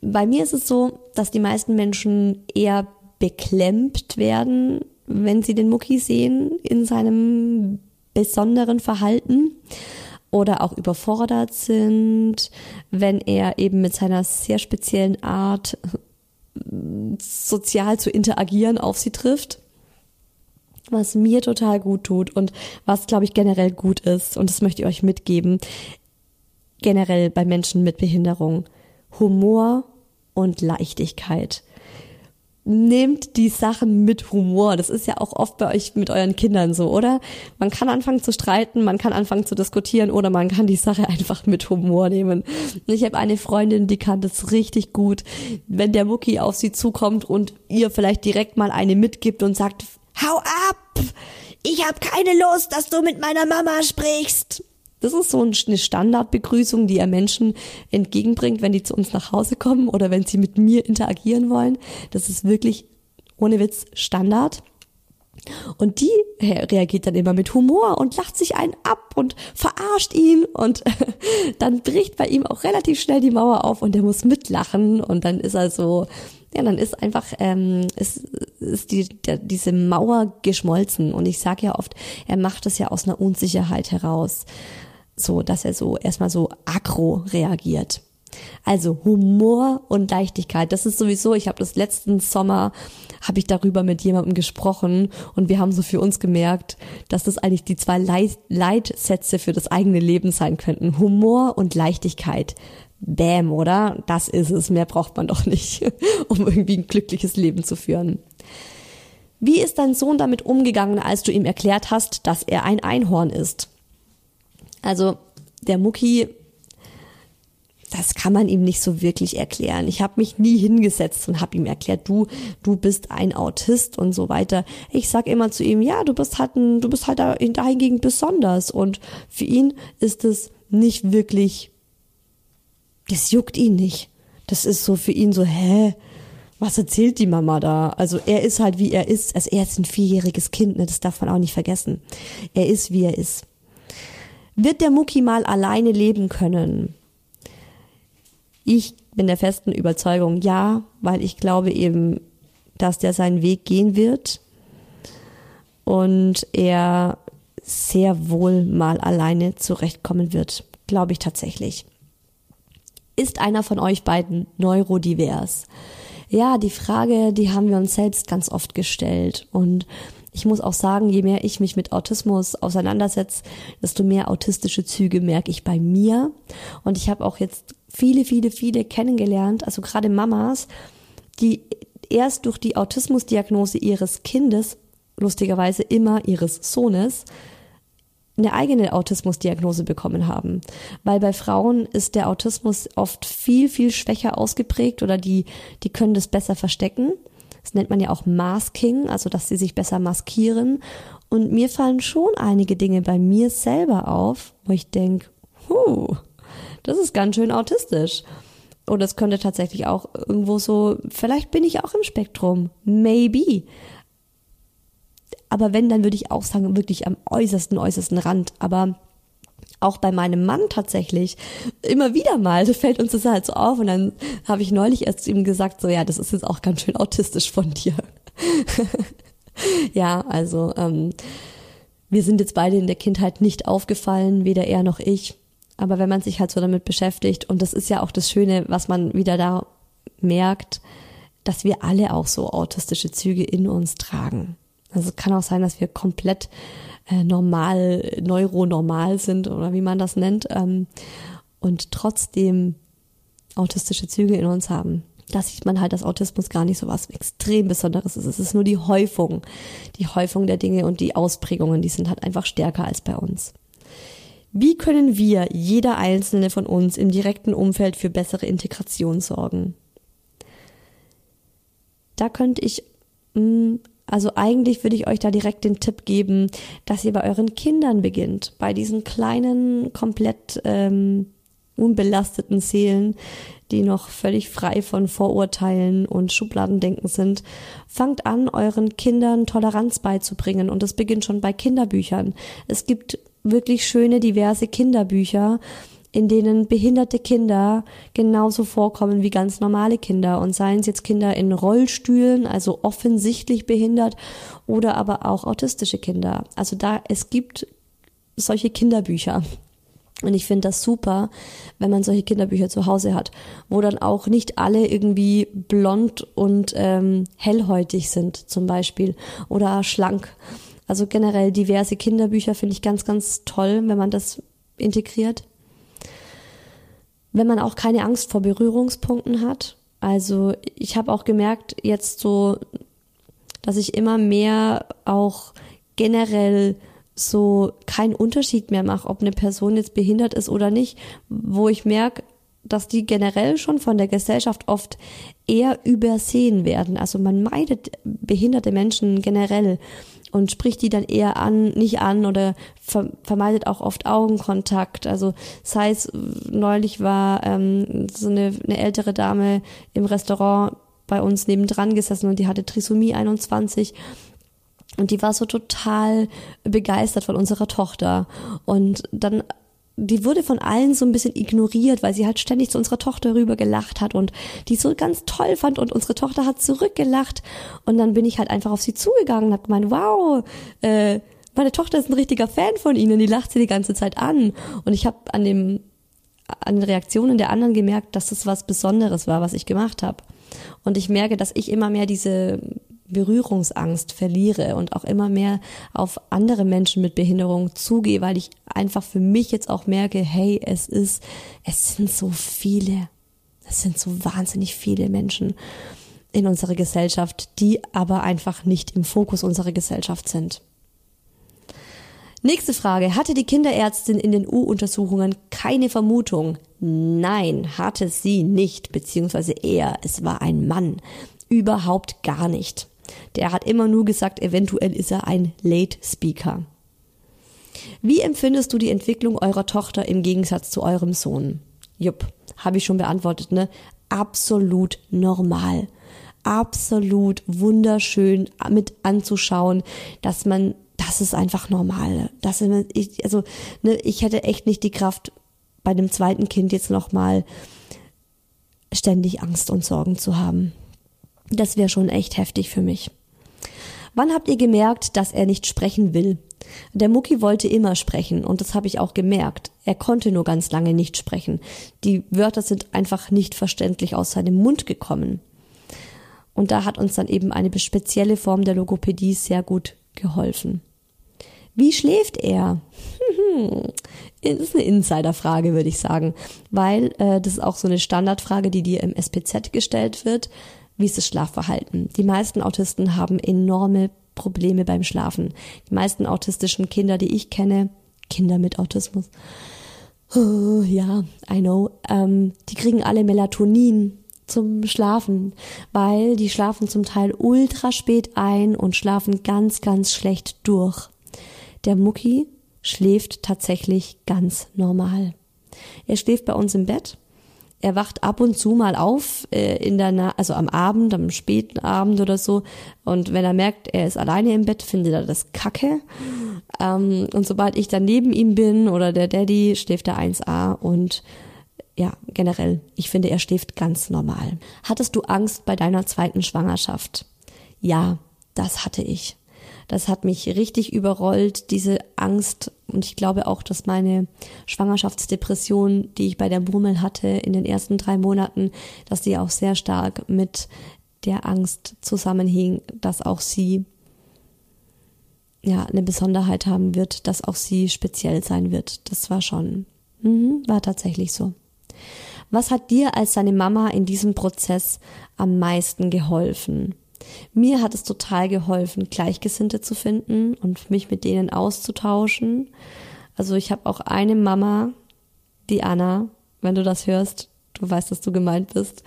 Bei mir ist es so, dass die meisten Menschen eher beklemmt werden, wenn sie den Mucki sehen in seinem besonderen Verhalten oder auch überfordert sind, wenn er eben mit seiner sehr speziellen Art sozial zu interagieren auf sie trifft. Was mir total gut tut und was, glaube ich, generell gut ist, und das möchte ich euch mitgeben, generell bei Menschen mit Behinderung, Humor und Leichtigkeit nehmt die Sachen mit Humor. Das ist ja auch oft bei euch mit euren Kindern so, oder? Man kann anfangen zu streiten, man kann anfangen zu diskutieren oder man kann die Sache einfach mit Humor nehmen. Ich habe eine Freundin, die kann das richtig gut, wenn der Mucki auf sie zukommt und ihr vielleicht direkt mal eine mitgibt und sagt, hau ab! Ich habe keine Lust, dass du mit meiner Mama sprichst. Das ist so eine Standardbegrüßung, die er Menschen entgegenbringt, wenn die zu uns nach Hause kommen oder wenn sie mit mir interagieren wollen. Das ist wirklich ohne Witz Standard. Und die reagiert dann immer mit Humor und lacht sich einen ab und verarscht ihn und dann bricht bei ihm auch relativ schnell die Mauer auf und er muss mitlachen und dann ist er so, ja, dann ist einfach ähm, ist, ist die, der, diese Mauer geschmolzen und ich sage ja oft, er macht das ja aus einer Unsicherheit heraus, so dass er so erstmal so aggro reagiert. Also Humor und Leichtigkeit, das ist sowieso, ich habe das letzten Sommer, habe ich darüber mit jemandem gesprochen und wir haben so für uns gemerkt, dass das eigentlich die zwei Leit Leitsätze für das eigene Leben sein könnten. Humor und Leichtigkeit. Bäm, oder? Das ist es. Mehr braucht man doch nicht, um irgendwie ein glückliches Leben zu führen. Wie ist dein Sohn damit umgegangen, als du ihm erklärt hast, dass er ein Einhorn ist? Also, der Mucki das kann man ihm nicht so wirklich erklären. Ich habe mich nie hingesetzt und habe ihm erklärt, du, du bist ein Autist und so weiter. Ich sag immer zu ihm, ja, du bist halt ein, du bist halt dahingegen besonders und für ihn ist es nicht wirklich, das juckt ihn nicht. Das ist so für ihn so, hä? Was erzählt die Mama da? Also er ist halt wie er ist. Also er ist ein vierjähriges Kind, ne? das darf man auch nicht vergessen. Er ist wie er ist. Wird der Mucki mal alleine leben können? Ich bin der festen Überzeugung, ja, weil ich glaube eben, dass der seinen Weg gehen wird und er sehr wohl mal alleine zurechtkommen wird. Glaube ich tatsächlich. Ist einer von euch beiden neurodivers? Ja, die Frage, die haben wir uns selbst ganz oft gestellt und ich muss auch sagen, je mehr ich mich mit Autismus auseinandersetze, desto mehr autistische Züge merke ich bei mir. Und ich habe auch jetzt viele, viele, viele kennengelernt, also gerade Mamas, die erst durch die Autismusdiagnose ihres Kindes, lustigerweise immer ihres Sohnes, eine eigene Autismusdiagnose bekommen haben. Weil bei Frauen ist der Autismus oft viel, viel schwächer ausgeprägt oder die, die können das besser verstecken. Das nennt man ja auch Masking, also dass sie sich besser maskieren. Und mir fallen schon einige Dinge bei mir selber auf, wo ich denke, huh, das ist ganz schön autistisch. Und es könnte tatsächlich auch irgendwo so, vielleicht bin ich auch im Spektrum. Maybe. Aber wenn, dann würde ich auch sagen, wirklich am äußersten, äußersten Rand. Aber auch bei meinem Mann tatsächlich immer wieder mal so fällt uns das halt so auf. Und dann habe ich neulich erst ihm gesagt so ja das ist jetzt auch ganz schön autistisch von dir. Ja also ähm, wir sind jetzt beide in der Kindheit nicht aufgefallen weder er noch ich. Aber wenn man sich halt so damit beschäftigt und das ist ja auch das Schöne was man wieder da merkt dass wir alle auch so autistische Züge in uns tragen also es kann auch sein dass wir komplett äh, normal, neuronormal sind oder wie man das nennt ähm, und trotzdem autistische Züge in uns haben. Da sieht man halt, dass Autismus gar nicht so was extrem Besonderes ist. Es ist nur die Häufung, die Häufung der Dinge und die Ausprägungen, die sind halt einfach stärker als bei uns. Wie können wir, jeder einzelne von uns, im direkten Umfeld für bessere Integration sorgen? Da könnte ich mh, mm, also eigentlich würde ich euch da direkt den Tipp geben, dass ihr bei euren Kindern beginnt, bei diesen kleinen, komplett ähm, unbelasteten Seelen, die noch völlig frei von Vorurteilen und Schubladendenken sind. Fangt an, euren Kindern Toleranz beizubringen und das beginnt schon bei Kinderbüchern. Es gibt wirklich schöne, diverse Kinderbücher, in denen behinderte Kinder genauso vorkommen wie ganz normale Kinder und seien es jetzt Kinder in Rollstühlen, also offensichtlich behindert oder aber auch autistische Kinder. Also da es gibt solche Kinderbücher. Und ich finde das super, wenn man solche Kinderbücher zu Hause hat, wo dann auch nicht alle irgendwie blond und ähm, hellhäutig sind, zum Beispiel, oder schlank. Also generell diverse Kinderbücher finde ich ganz, ganz toll, wenn man das integriert wenn man auch keine Angst vor Berührungspunkten hat. Also ich habe auch gemerkt jetzt so, dass ich immer mehr auch generell so keinen Unterschied mehr mache, ob eine Person jetzt behindert ist oder nicht, wo ich merke, dass die generell schon von der Gesellschaft oft eher übersehen werden. Also man meidet behinderte Menschen generell. Und spricht die dann eher an, nicht an oder vermeidet auch oft Augenkontakt. Also sei es neulich war ähm, so eine, eine ältere Dame im Restaurant bei uns nebendran gesessen und die hatte Trisomie 21 und die war so total begeistert von unserer Tochter. Und dann die wurde von allen so ein bisschen ignoriert, weil sie halt ständig zu unserer Tochter rüber gelacht hat und die so ganz toll fand und unsere Tochter hat zurückgelacht und dann bin ich halt einfach auf sie zugegangen und hab gemeint, wow, äh, meine Tochter ist ein richtiger Fan von ihnen, die lacht sie die ganze Zeit an und ich habe an dem an den Reaktionen der anderen gemerkt, dass das was Besonderes war, was ich gemacht habe. Und ich merke, dass ich immer mehr diese Berührungsangst verliere und auch immer mehr auf andere Menschen mit Behinderung zugehe, weil ich einfach für mich jetzt auch merke, hey, es ist, es sind so viele, es sind so wahnsinnig viele Menschen in unserer Gesellschaft, die aber einfach nicht im Fokus unserer Gesellschaft sind. Nächste Frage. Hatte die Kinderärztin in den U-Untersuchungen keine Vermutung? Nein, hatte sie nicht, beziehungsweise er, es war ein Mann. Überhaupt gar nicht. Der hat immer nur gesagt, eventuell ist er ein Late Speaker. Wie empfindest du die Entwicklung eurer Tochter im Gegensatz zu eurem Sohn? Jupp, habe ich schon beantwortet, ne? Absolut normal. Absolut wunderschön mit anzuschauen, dass man, das ist einfach normal. Das ich, also, ne, ich hätte echt nicht die Kraft, bei dem zweiten Kind jetzt nochmal ständig Angst und Sorgen zu haben. Das wäre schon echt heftig für mich. Wann habt ihr gemerkt, dass er nicht sprechen will? Der Mucki wollte immer sprechen und das habe ich auch gemerkt. Er konnte nur ganz lange nicht sprechen. Die Wörter sind einfach nicht verständlich aus seinem Mund gekommen. Und da hat uns dann eben eine spezielle Form der Logopädie sehr gut geholfen. Wie schläft er? Ist eine Insiderfrage, würde ich sagen, weil äh, das ist auch so eine Standardfrage, die dir im SPZ gestellt wird wie ist das Schlafverhalten? Die meisten Autisten haben enorme Probleme beim Schlafen. Die meisten autistischen Kinder, die ich kenne, Kinder mit Autismus, oh, ja, I know, ähm, die kriegen alle Melatonin zum Schlafen, weil die schlafen zum Teil ultra spät ein und schlafen ganz, ganz schlecht durch. Der Mucki schläft tatsächlich ganz normal. Er schläft bei uns im Bett er wacht ab und zu mal auf äh, in der Na also am Abend, am späten Abend oder so. Und wenn er merkt, er ist alleine im Bett, findet er das Kacke. Ähm, und sobald ich dann neben ihm bin oder der Daddy, schläft er 1a und ja, generell, ich finde, er schläft ganz normal. Hattest du Angst bei deiner zweiten Schwangerschaft? Ja, das hatte ich. Das hat mich richtig überrollt, diese Angst. Und ich glaube auch, dass meine Schwangerschaftsdepression, die ich bei der Murmel hatte in den ersten drei Monaten, dass die auch sehr stark mit der Angst zusammenhing, dass auch sie ja eine Besonderheit haben wird, dass auch sie speziell sein wird. Das war schon, mhm, war tatsächlich so. Was hat dir als deine Mama in diesem Prozess am meisten geholfen? Mir hat es total geholfen, Gleichgesinnte zu finden und mich mit denen auszutauschen. Also ich habe auch eine Mama, die Anna, wenn du das hörst, du weißt, dass du gemeint bist,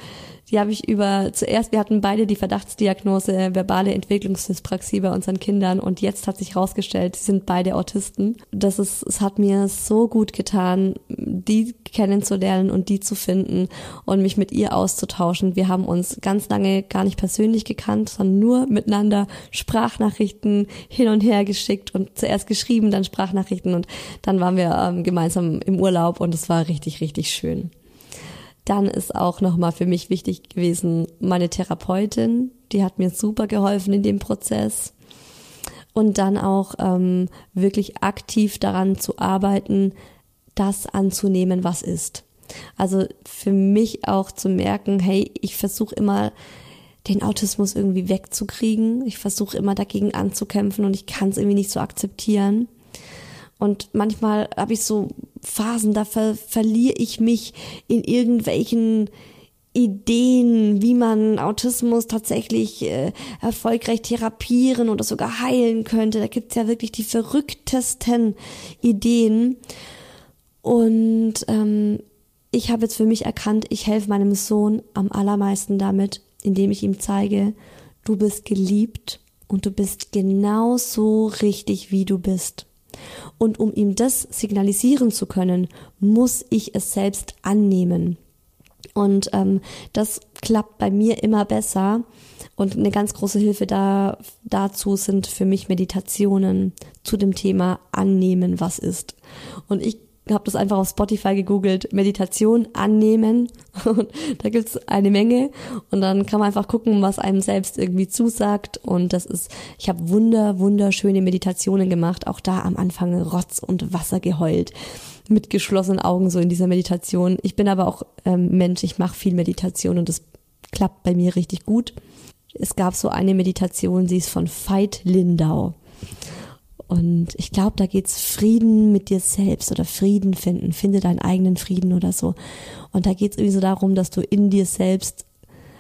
die habe ich über, zuerst, wir hatten beide die Verdachtsdiagnose verbale Entwicklungsdyspraxie bei unseren Kindern und jetzt hat sich herausgestellt, sie sind beide Autisten. Das ist, es hat mir so gut getan, die kennenzulernen und die zu finden und mich mit ihr auszutauschen. Wir haben uns ganz lange gar nicht persönlich gekannt, sondern nur miteinander Sprachnachrichten hin und her geschickt und zuerst geschrieben, dann Sprachnachrichten und dann waren wir ähm, gemeinsam im Urlaub und es war richtig, richtig schön. Dann ist auch nochmal für mich wichtig gewesen, meine Therapeutin, die hat mir super geholfen in dem Prozess. Und dann auch ähm, wirklich aktiv daran zu arbeiten, das anzunehmen, was ist. Also für mich auch zu merken, hey, ich versuche immer den Autismus irgendwie wegzukriegen. Ich versuche immer dagegen anzukämpfen und ich kann es irgendwie nicht so akzeptieren. Und manchmal habe ich so Phasen, da ver verliere ich mich in irgendwelchen Ideen, wie man Autismus tatsächlich äh, erfolgreich therapieren oder sogar heilen könnte. Da gibt's ja wirklich die verrücktesten Ideen. Und ähm, ich habe jetzt für mich erkannt, ich helfe meinem Sohn am allermeisten damit, indem ich ihm zeige, du bist geliebt und du bist genauso richtig, wie du bist. Und um ihm das signalisieren zu können, muss ich es selbst annehmen. Und ähm, das klappt bei mir immer besser. Und eine ganz große Hilfe da, dazu sind für mich Meditationen zu dem Thema annehmen, was ist. Und ich habe das einfach auf Spotify gegoogelt, Meditation annehmen. Und da gibt's eine Menge. Und dann kann man einfach gucken, was einem selbst irgendwie zusagt. Und das ist, ich habe wunder, wunderschöne Meditationen gemacht. Auch da am Anfang Rotz und Wasser geheult. Mit geschlossenen Augen so in dieser Meditation. Ich bin aber auch ähm, Mensch, ich mache viel Meditation und das klappt bei mir richtig gut. Es gab so eine Meditation, sie ist von Veit Lindau. Und ich glaube, da geht's Frieden mit dir selbst oder Frieden finden. Finde deinen eigenen Frieden oder so. Und da geht's irgendwie so darum, dass du in dir selbst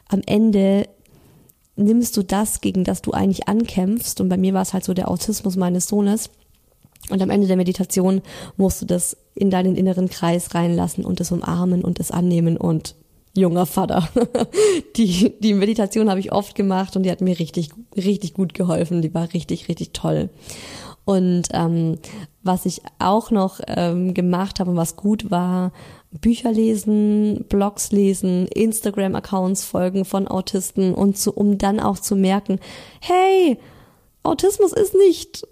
am Ende nimmst du das, gegen das du eigentlich ankämpfst. Und bei mir war es halt so der Autismus meines Sohnes. Und am Ende der Meditation musst du das in deinen inneren Kreis reinlassen und es umarmen und es annehmen und junger Vater. Die, die Meditation habe ich oft gemacht und die hat mir richtig, richtig gut geholfen. Die war richtig, richtig toll. Und ähm, was ich auch noch ähm, gemacht habe und was gut war, Bücher lesen, Blogs lesen, Instagram-Accounts folgen von Autisten und so, um dann auch zu merken, hey, Autismus ist nicht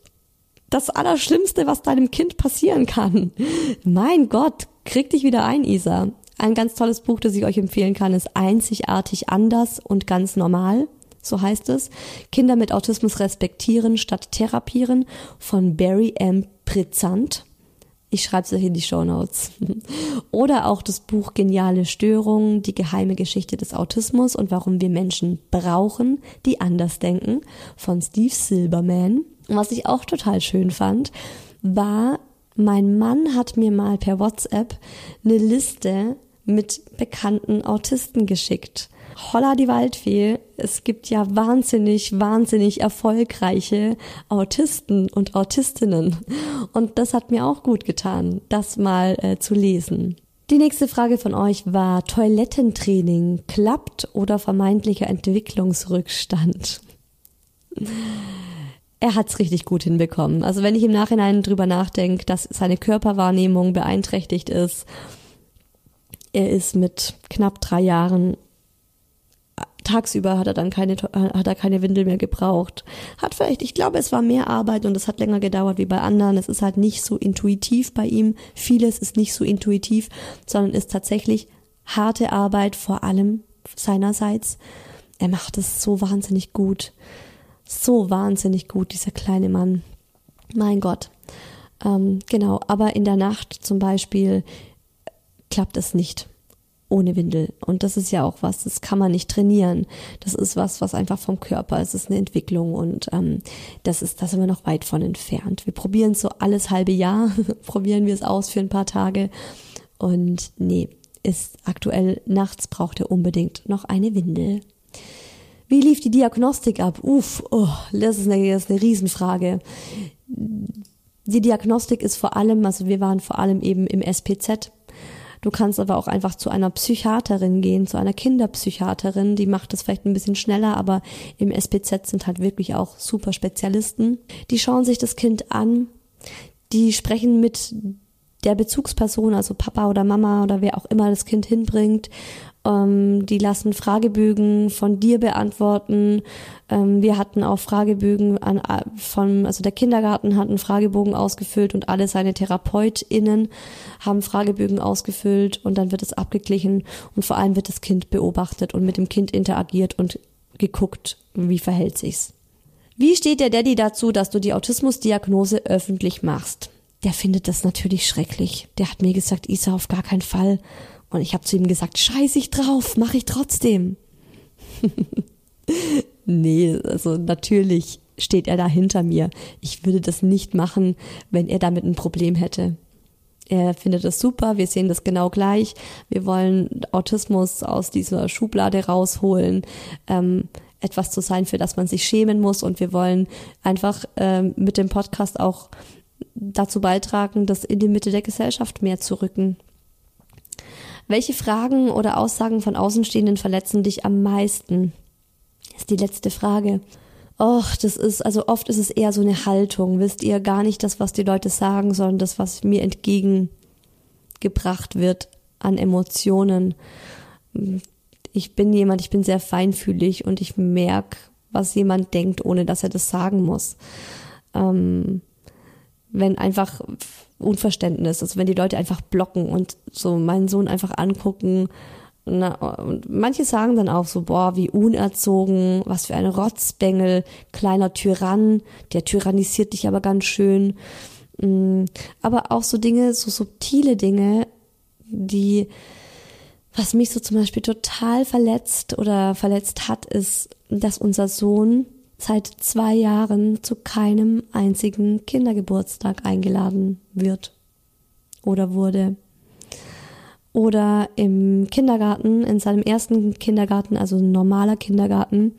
das Allerschlimmste, was deinem Kind passieren kann. Mein Gott, krieg dich wieder ein, Isa. Ein ganz tolles Buch, das ich euch empfehlen kann, ist Einzigartig anders und ganz normal so heißt es, Kinder mit Autismus respektieren statt therapieren von Barry M. Prezant. Ich schreibe es euch in die Show Notes. Oder auch das Buch Geniale Störungen, die geheime Geschichte des Autismus und warum wir Menschen brauchen, die anders denken, von Steve Silberman. Was ich auch total schön fand, war, mein Mann hat mir mal per WhatsApp eine Liste mit bekannten Autisten geschickt. Holla die Waldfee, es gibt ja wahnsinnig, wahnsinnig erfolgreiche Autisten und Autistinnen. Und das hat mir auch gut getan, das mal äh, zu lesen. Die nächste Frage von euch war Toilettentraining klappt oder vermeintlicher Entwicklungsrückstand? Er hat's richtig gut hinbekommen. Also wenn ich im Nachhinein drüber nachdenke, dass seine Körperwahrnehmung beeinträchtigt ist, er ist mit knapp drei Jahren tagsüber hat er dann keine, hat er keine Windel mehr gebraucht. Hat vielleicht, ich glaube, es war mehr Arbeit und es hat länger gedauert wie bei anderen. Es ist halt nicht so intuitiv bei ihm. Vieles ist nicht so intuitiv, sondern ist tatsächlich harte Arbeit, vor allem seinerseits. Er macht es so wahnsinnig gut. So wahnsinnig gut, dieser kleine Mann. Mein Gott. Ähm, genau, aber in der Nacht zum Beispiel klappt es nicht ohne Windel. Und das ist ja auch was, das kann man nicht trainieren. Das ist was, was einfach vom Körper, es ist eine Entwicklung und ähm, das ist, da sind wir noch weit von entfernt. Wir probieren so alles halbe Jahr, probieren wir es aus für ein paar Tage und nee, ist aktuell nachts braucht er unbedingt noch eine Windel. Wie lief die Diagnostik ab? Uff, oh, das ist eine, das ist eine Riesenfrage. Die Diagnostik ist vor allem, also wir waren vor allem eben im SPZ, Du kannst aber auch einfach zu einer Psychiaterin gehen, zu einer Kinderpsychiaterin, die macht das vielleicht ein bisschen schneller, aber im SPZ sind halt wirklich auch super Spezialisten. Die schauen sich das Kind an, die sprechen mit der Bezugsperson, also Papa oder Mama oder wer auch immer das Kind hinbringt ähm, die lassen Fragebögen von dir beantworten. Ähm, wir hatten auch Fragebögen an, äh, von, also der Kindergarten hat einen Fragebogen ausgefüllt und alle seine TherapeutInnen haben Fragebögen ausgefüllt und dann wird es abgeglichen und vor allem wird das Kind beobachtet und mit dem Kind interagiert und geguckt, wie verhält sich's. Wie steht der Daddy dazu, dass du die Autismusdiagnose öffentlich machst? Der findet das natürlich schrecklich. Der hat mir gesagt, Isa, auf gar keinen Fall. Und ich habe zu ihm gesagt, scheiß ich drauf, mache ich trotzdem. nee, also natürlich steht er da hinter mir. Ich würde das nicht machen, wenn er damit ein Problem hätte. Er findet das super, wir sehen das genau gleich. Wir wollen Autismus aus dieser Schublade rausholen, ähm, etwas zu sein, für das man sich schämen muss. Und wir wollen einfach ähm, mit dem Podcast auch dazu beitragen, das in die Mitte der Gesellschaft mehr zu rücken. Welche Fragen oder Aussagen von Außenstehenden verletzen dich am meisten? ist die letzte Frage. Och, das ist, also oft ist es eher so eine Haltung, wisst ihr, gar nicht das, was die Leute sagen, sondern das, was mir entgegengebracht wird an Emotionen. Ich bin jemand, ich bin sehr feinfühlig und ich merke, was jemand denkt, ohne dass er das sagen muss. Ähm, wenn einfach Unverständnis, also wenn die Leute einfach blocken und so meinen Sohn einfach angucken, na, und manche sagen dann auch so, boah, wie unerzogen, was für ein Rotzbengel, kleiner Tyrann, der tyrannisiert dich aber ganz schön. Mm, aber auch so Dinge, so subtile Dinge, die, was mich so zum Beispiel total verletzt oder verletzt hat, ist, dass unser Sohn seit zwei Jahren zu keinem einzigen Kindergeburtstag eingeladen wird oder wurde. Oder im Kindergarten, in seinem ersten Kindergarten, also normaler Kindergarten,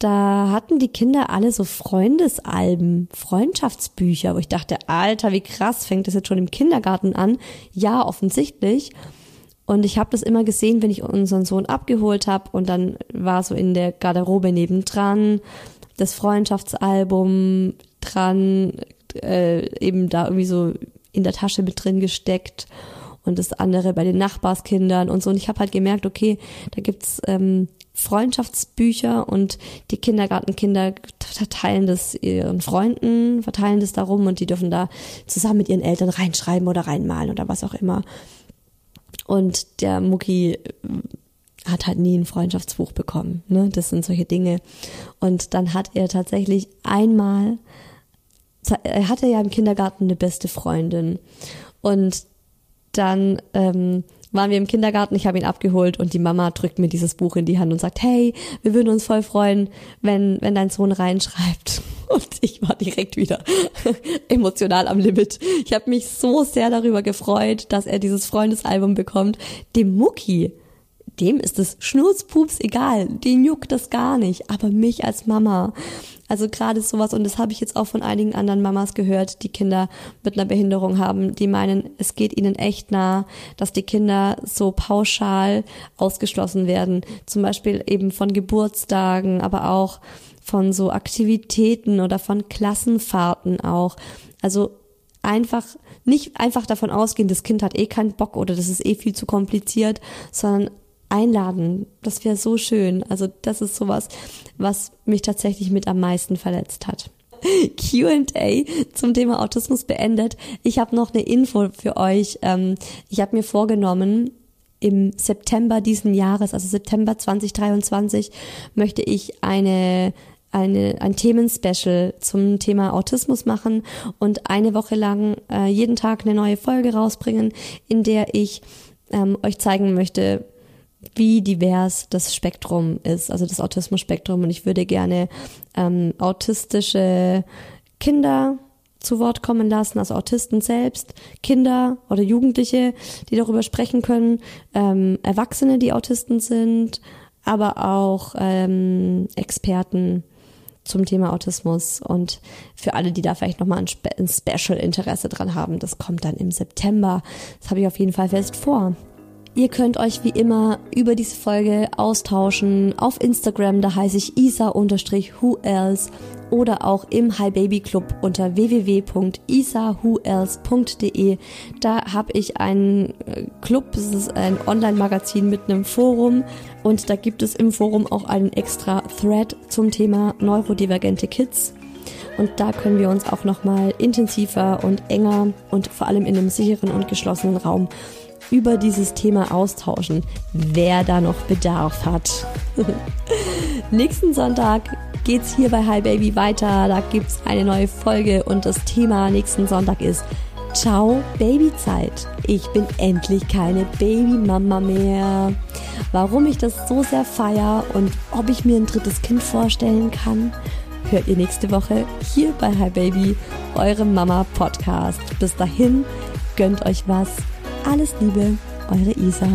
da hatten die Kinder alle so Freundesalben, Freundschaftsbücher, wo ich dachte, Alter, wie krass, fängt das jetzt schon im Kindergarten an? Ja, offensichtlich. Und ich habe das immer gesehen, wenn ich unseren Sohn abgeholt habe und dann war so in der Garderobe nebendran das Freundschaftsalbum dran, äh, eben da irgendwie so in der Tasche mit drin gesteckt und das andere bei den Nachbarskindern und so. Und ich habe halt gemerkt, okay, da gibt's ähm, Freundschaftsbücher und die Kindergartenkinder verteilen das ihren Freunden, verteilen das darum und die dürfen da zusammen mit ihren Eltern reinschreiben oder reinmalen oder was auch immer. Und der Mucki äh, hat halt nie ein Freundschaftsbuch bekommen. Ne? Das sind solche Dinge. Und dann hat er tatsächlich einmal, er hatte ja im Kindergarten eine beste Freundin. Und dann ähm, waren wir im Kindergarten, ich habe ihn abgeholt und die Mama drückt mir dieses Buch in die Hand und sagt, hey, wir würden uns voll freuen, wenn, wenn dein Sohn reinschreibt. Und ich war direkt wieder emotional am Limit. Ich habe mich so sehr darüber gefreut, dass er dieses Freundesalbum bekommt. Dem Mucki, dem ist es Schnurzpups egal, den juckt das gar nicht, aber mich als Mama. Also gerade sowas, und das habe ich jetzt auch von einigen anderen Mamas gehört, die Kinder mit einer Behinderung haben, die meinen, es geht ihnen echt nah, dass die Kinder so pauschal ausgeschlossen werden. Zum Beispiel eben von Geburtstagen, aber auch von so Aktivitäten oder von Klassenfahrten auch. Also einfach nicht einfach davon ausgehen, das Kind hat eh keinen Bock oder das ist eh viel zu kompliziert, sondern einladen. Das wäre so schön. Also das ist sowas, was mich tatsächlich mit am meisten verletzt hat. QA zum Thema Autismus beendet. Ich habe noch eine Info für euch. Ähm, ich habe mir vorgenommen, im September diesen Jahres, also September 2023, möchte ich eine eine, ein Themenspecial zum Thema Autismus machen und eine Woche lang äh, jeden Tag eine neue Folge rausbringen, in der ich ähm, euch zeigen möchte, wie divers das Spektrum ist, also das Autismus-Spektrum. Und ich würde gerne ähm, autistische Kinder zu Wort kommen lassen, also Autisten selbst, Kinder oder Jugendliche, die darüber sprechen können, ähm, Erwachsene, die Autisten sind, aber auch ähm, Experten zum Thema Autismus und für alle, die da vielleicht nochmal ein, Spe ein Special Interesse dran haben, das kommt dann im September. Das habe ich auf jeden Fall fest vor. Ihr könnt euch wie immer über diese Folge austauschen auf Instagram, da heiße ich isa-whoelse oder auch im Hi Baby Club unter www.isawhoelse.de. Da habe ich einen äh, Club, das ist ein Online-Magazin mit einem Forum und da gibt es im Forum auch einen extra Thread zum Thema neurodivergente Kids. Und da können wir uns auch nochmal intensiver und enger und vor allem in einem sicheren und geschlossenen Raum über dieses Thema austauschen, wer da noch Bedarf hat. Nächsten Sonntag geht's hier bei Hi Baby weiter. Da gibt's eine neue Folge und das Thema nächsten Sonntag ist Ciao Babyzeit. Ich bin endlich keine Babymama mehr. Warum ich das so sehr feier und ob ich mir ein drittes Kind vorstellen kann, hört ihr nächste Woche hier bei Hi Baby, eurem Mama Podcast. Bis dahin, gönnt euch was alles Liebe, eure Isa.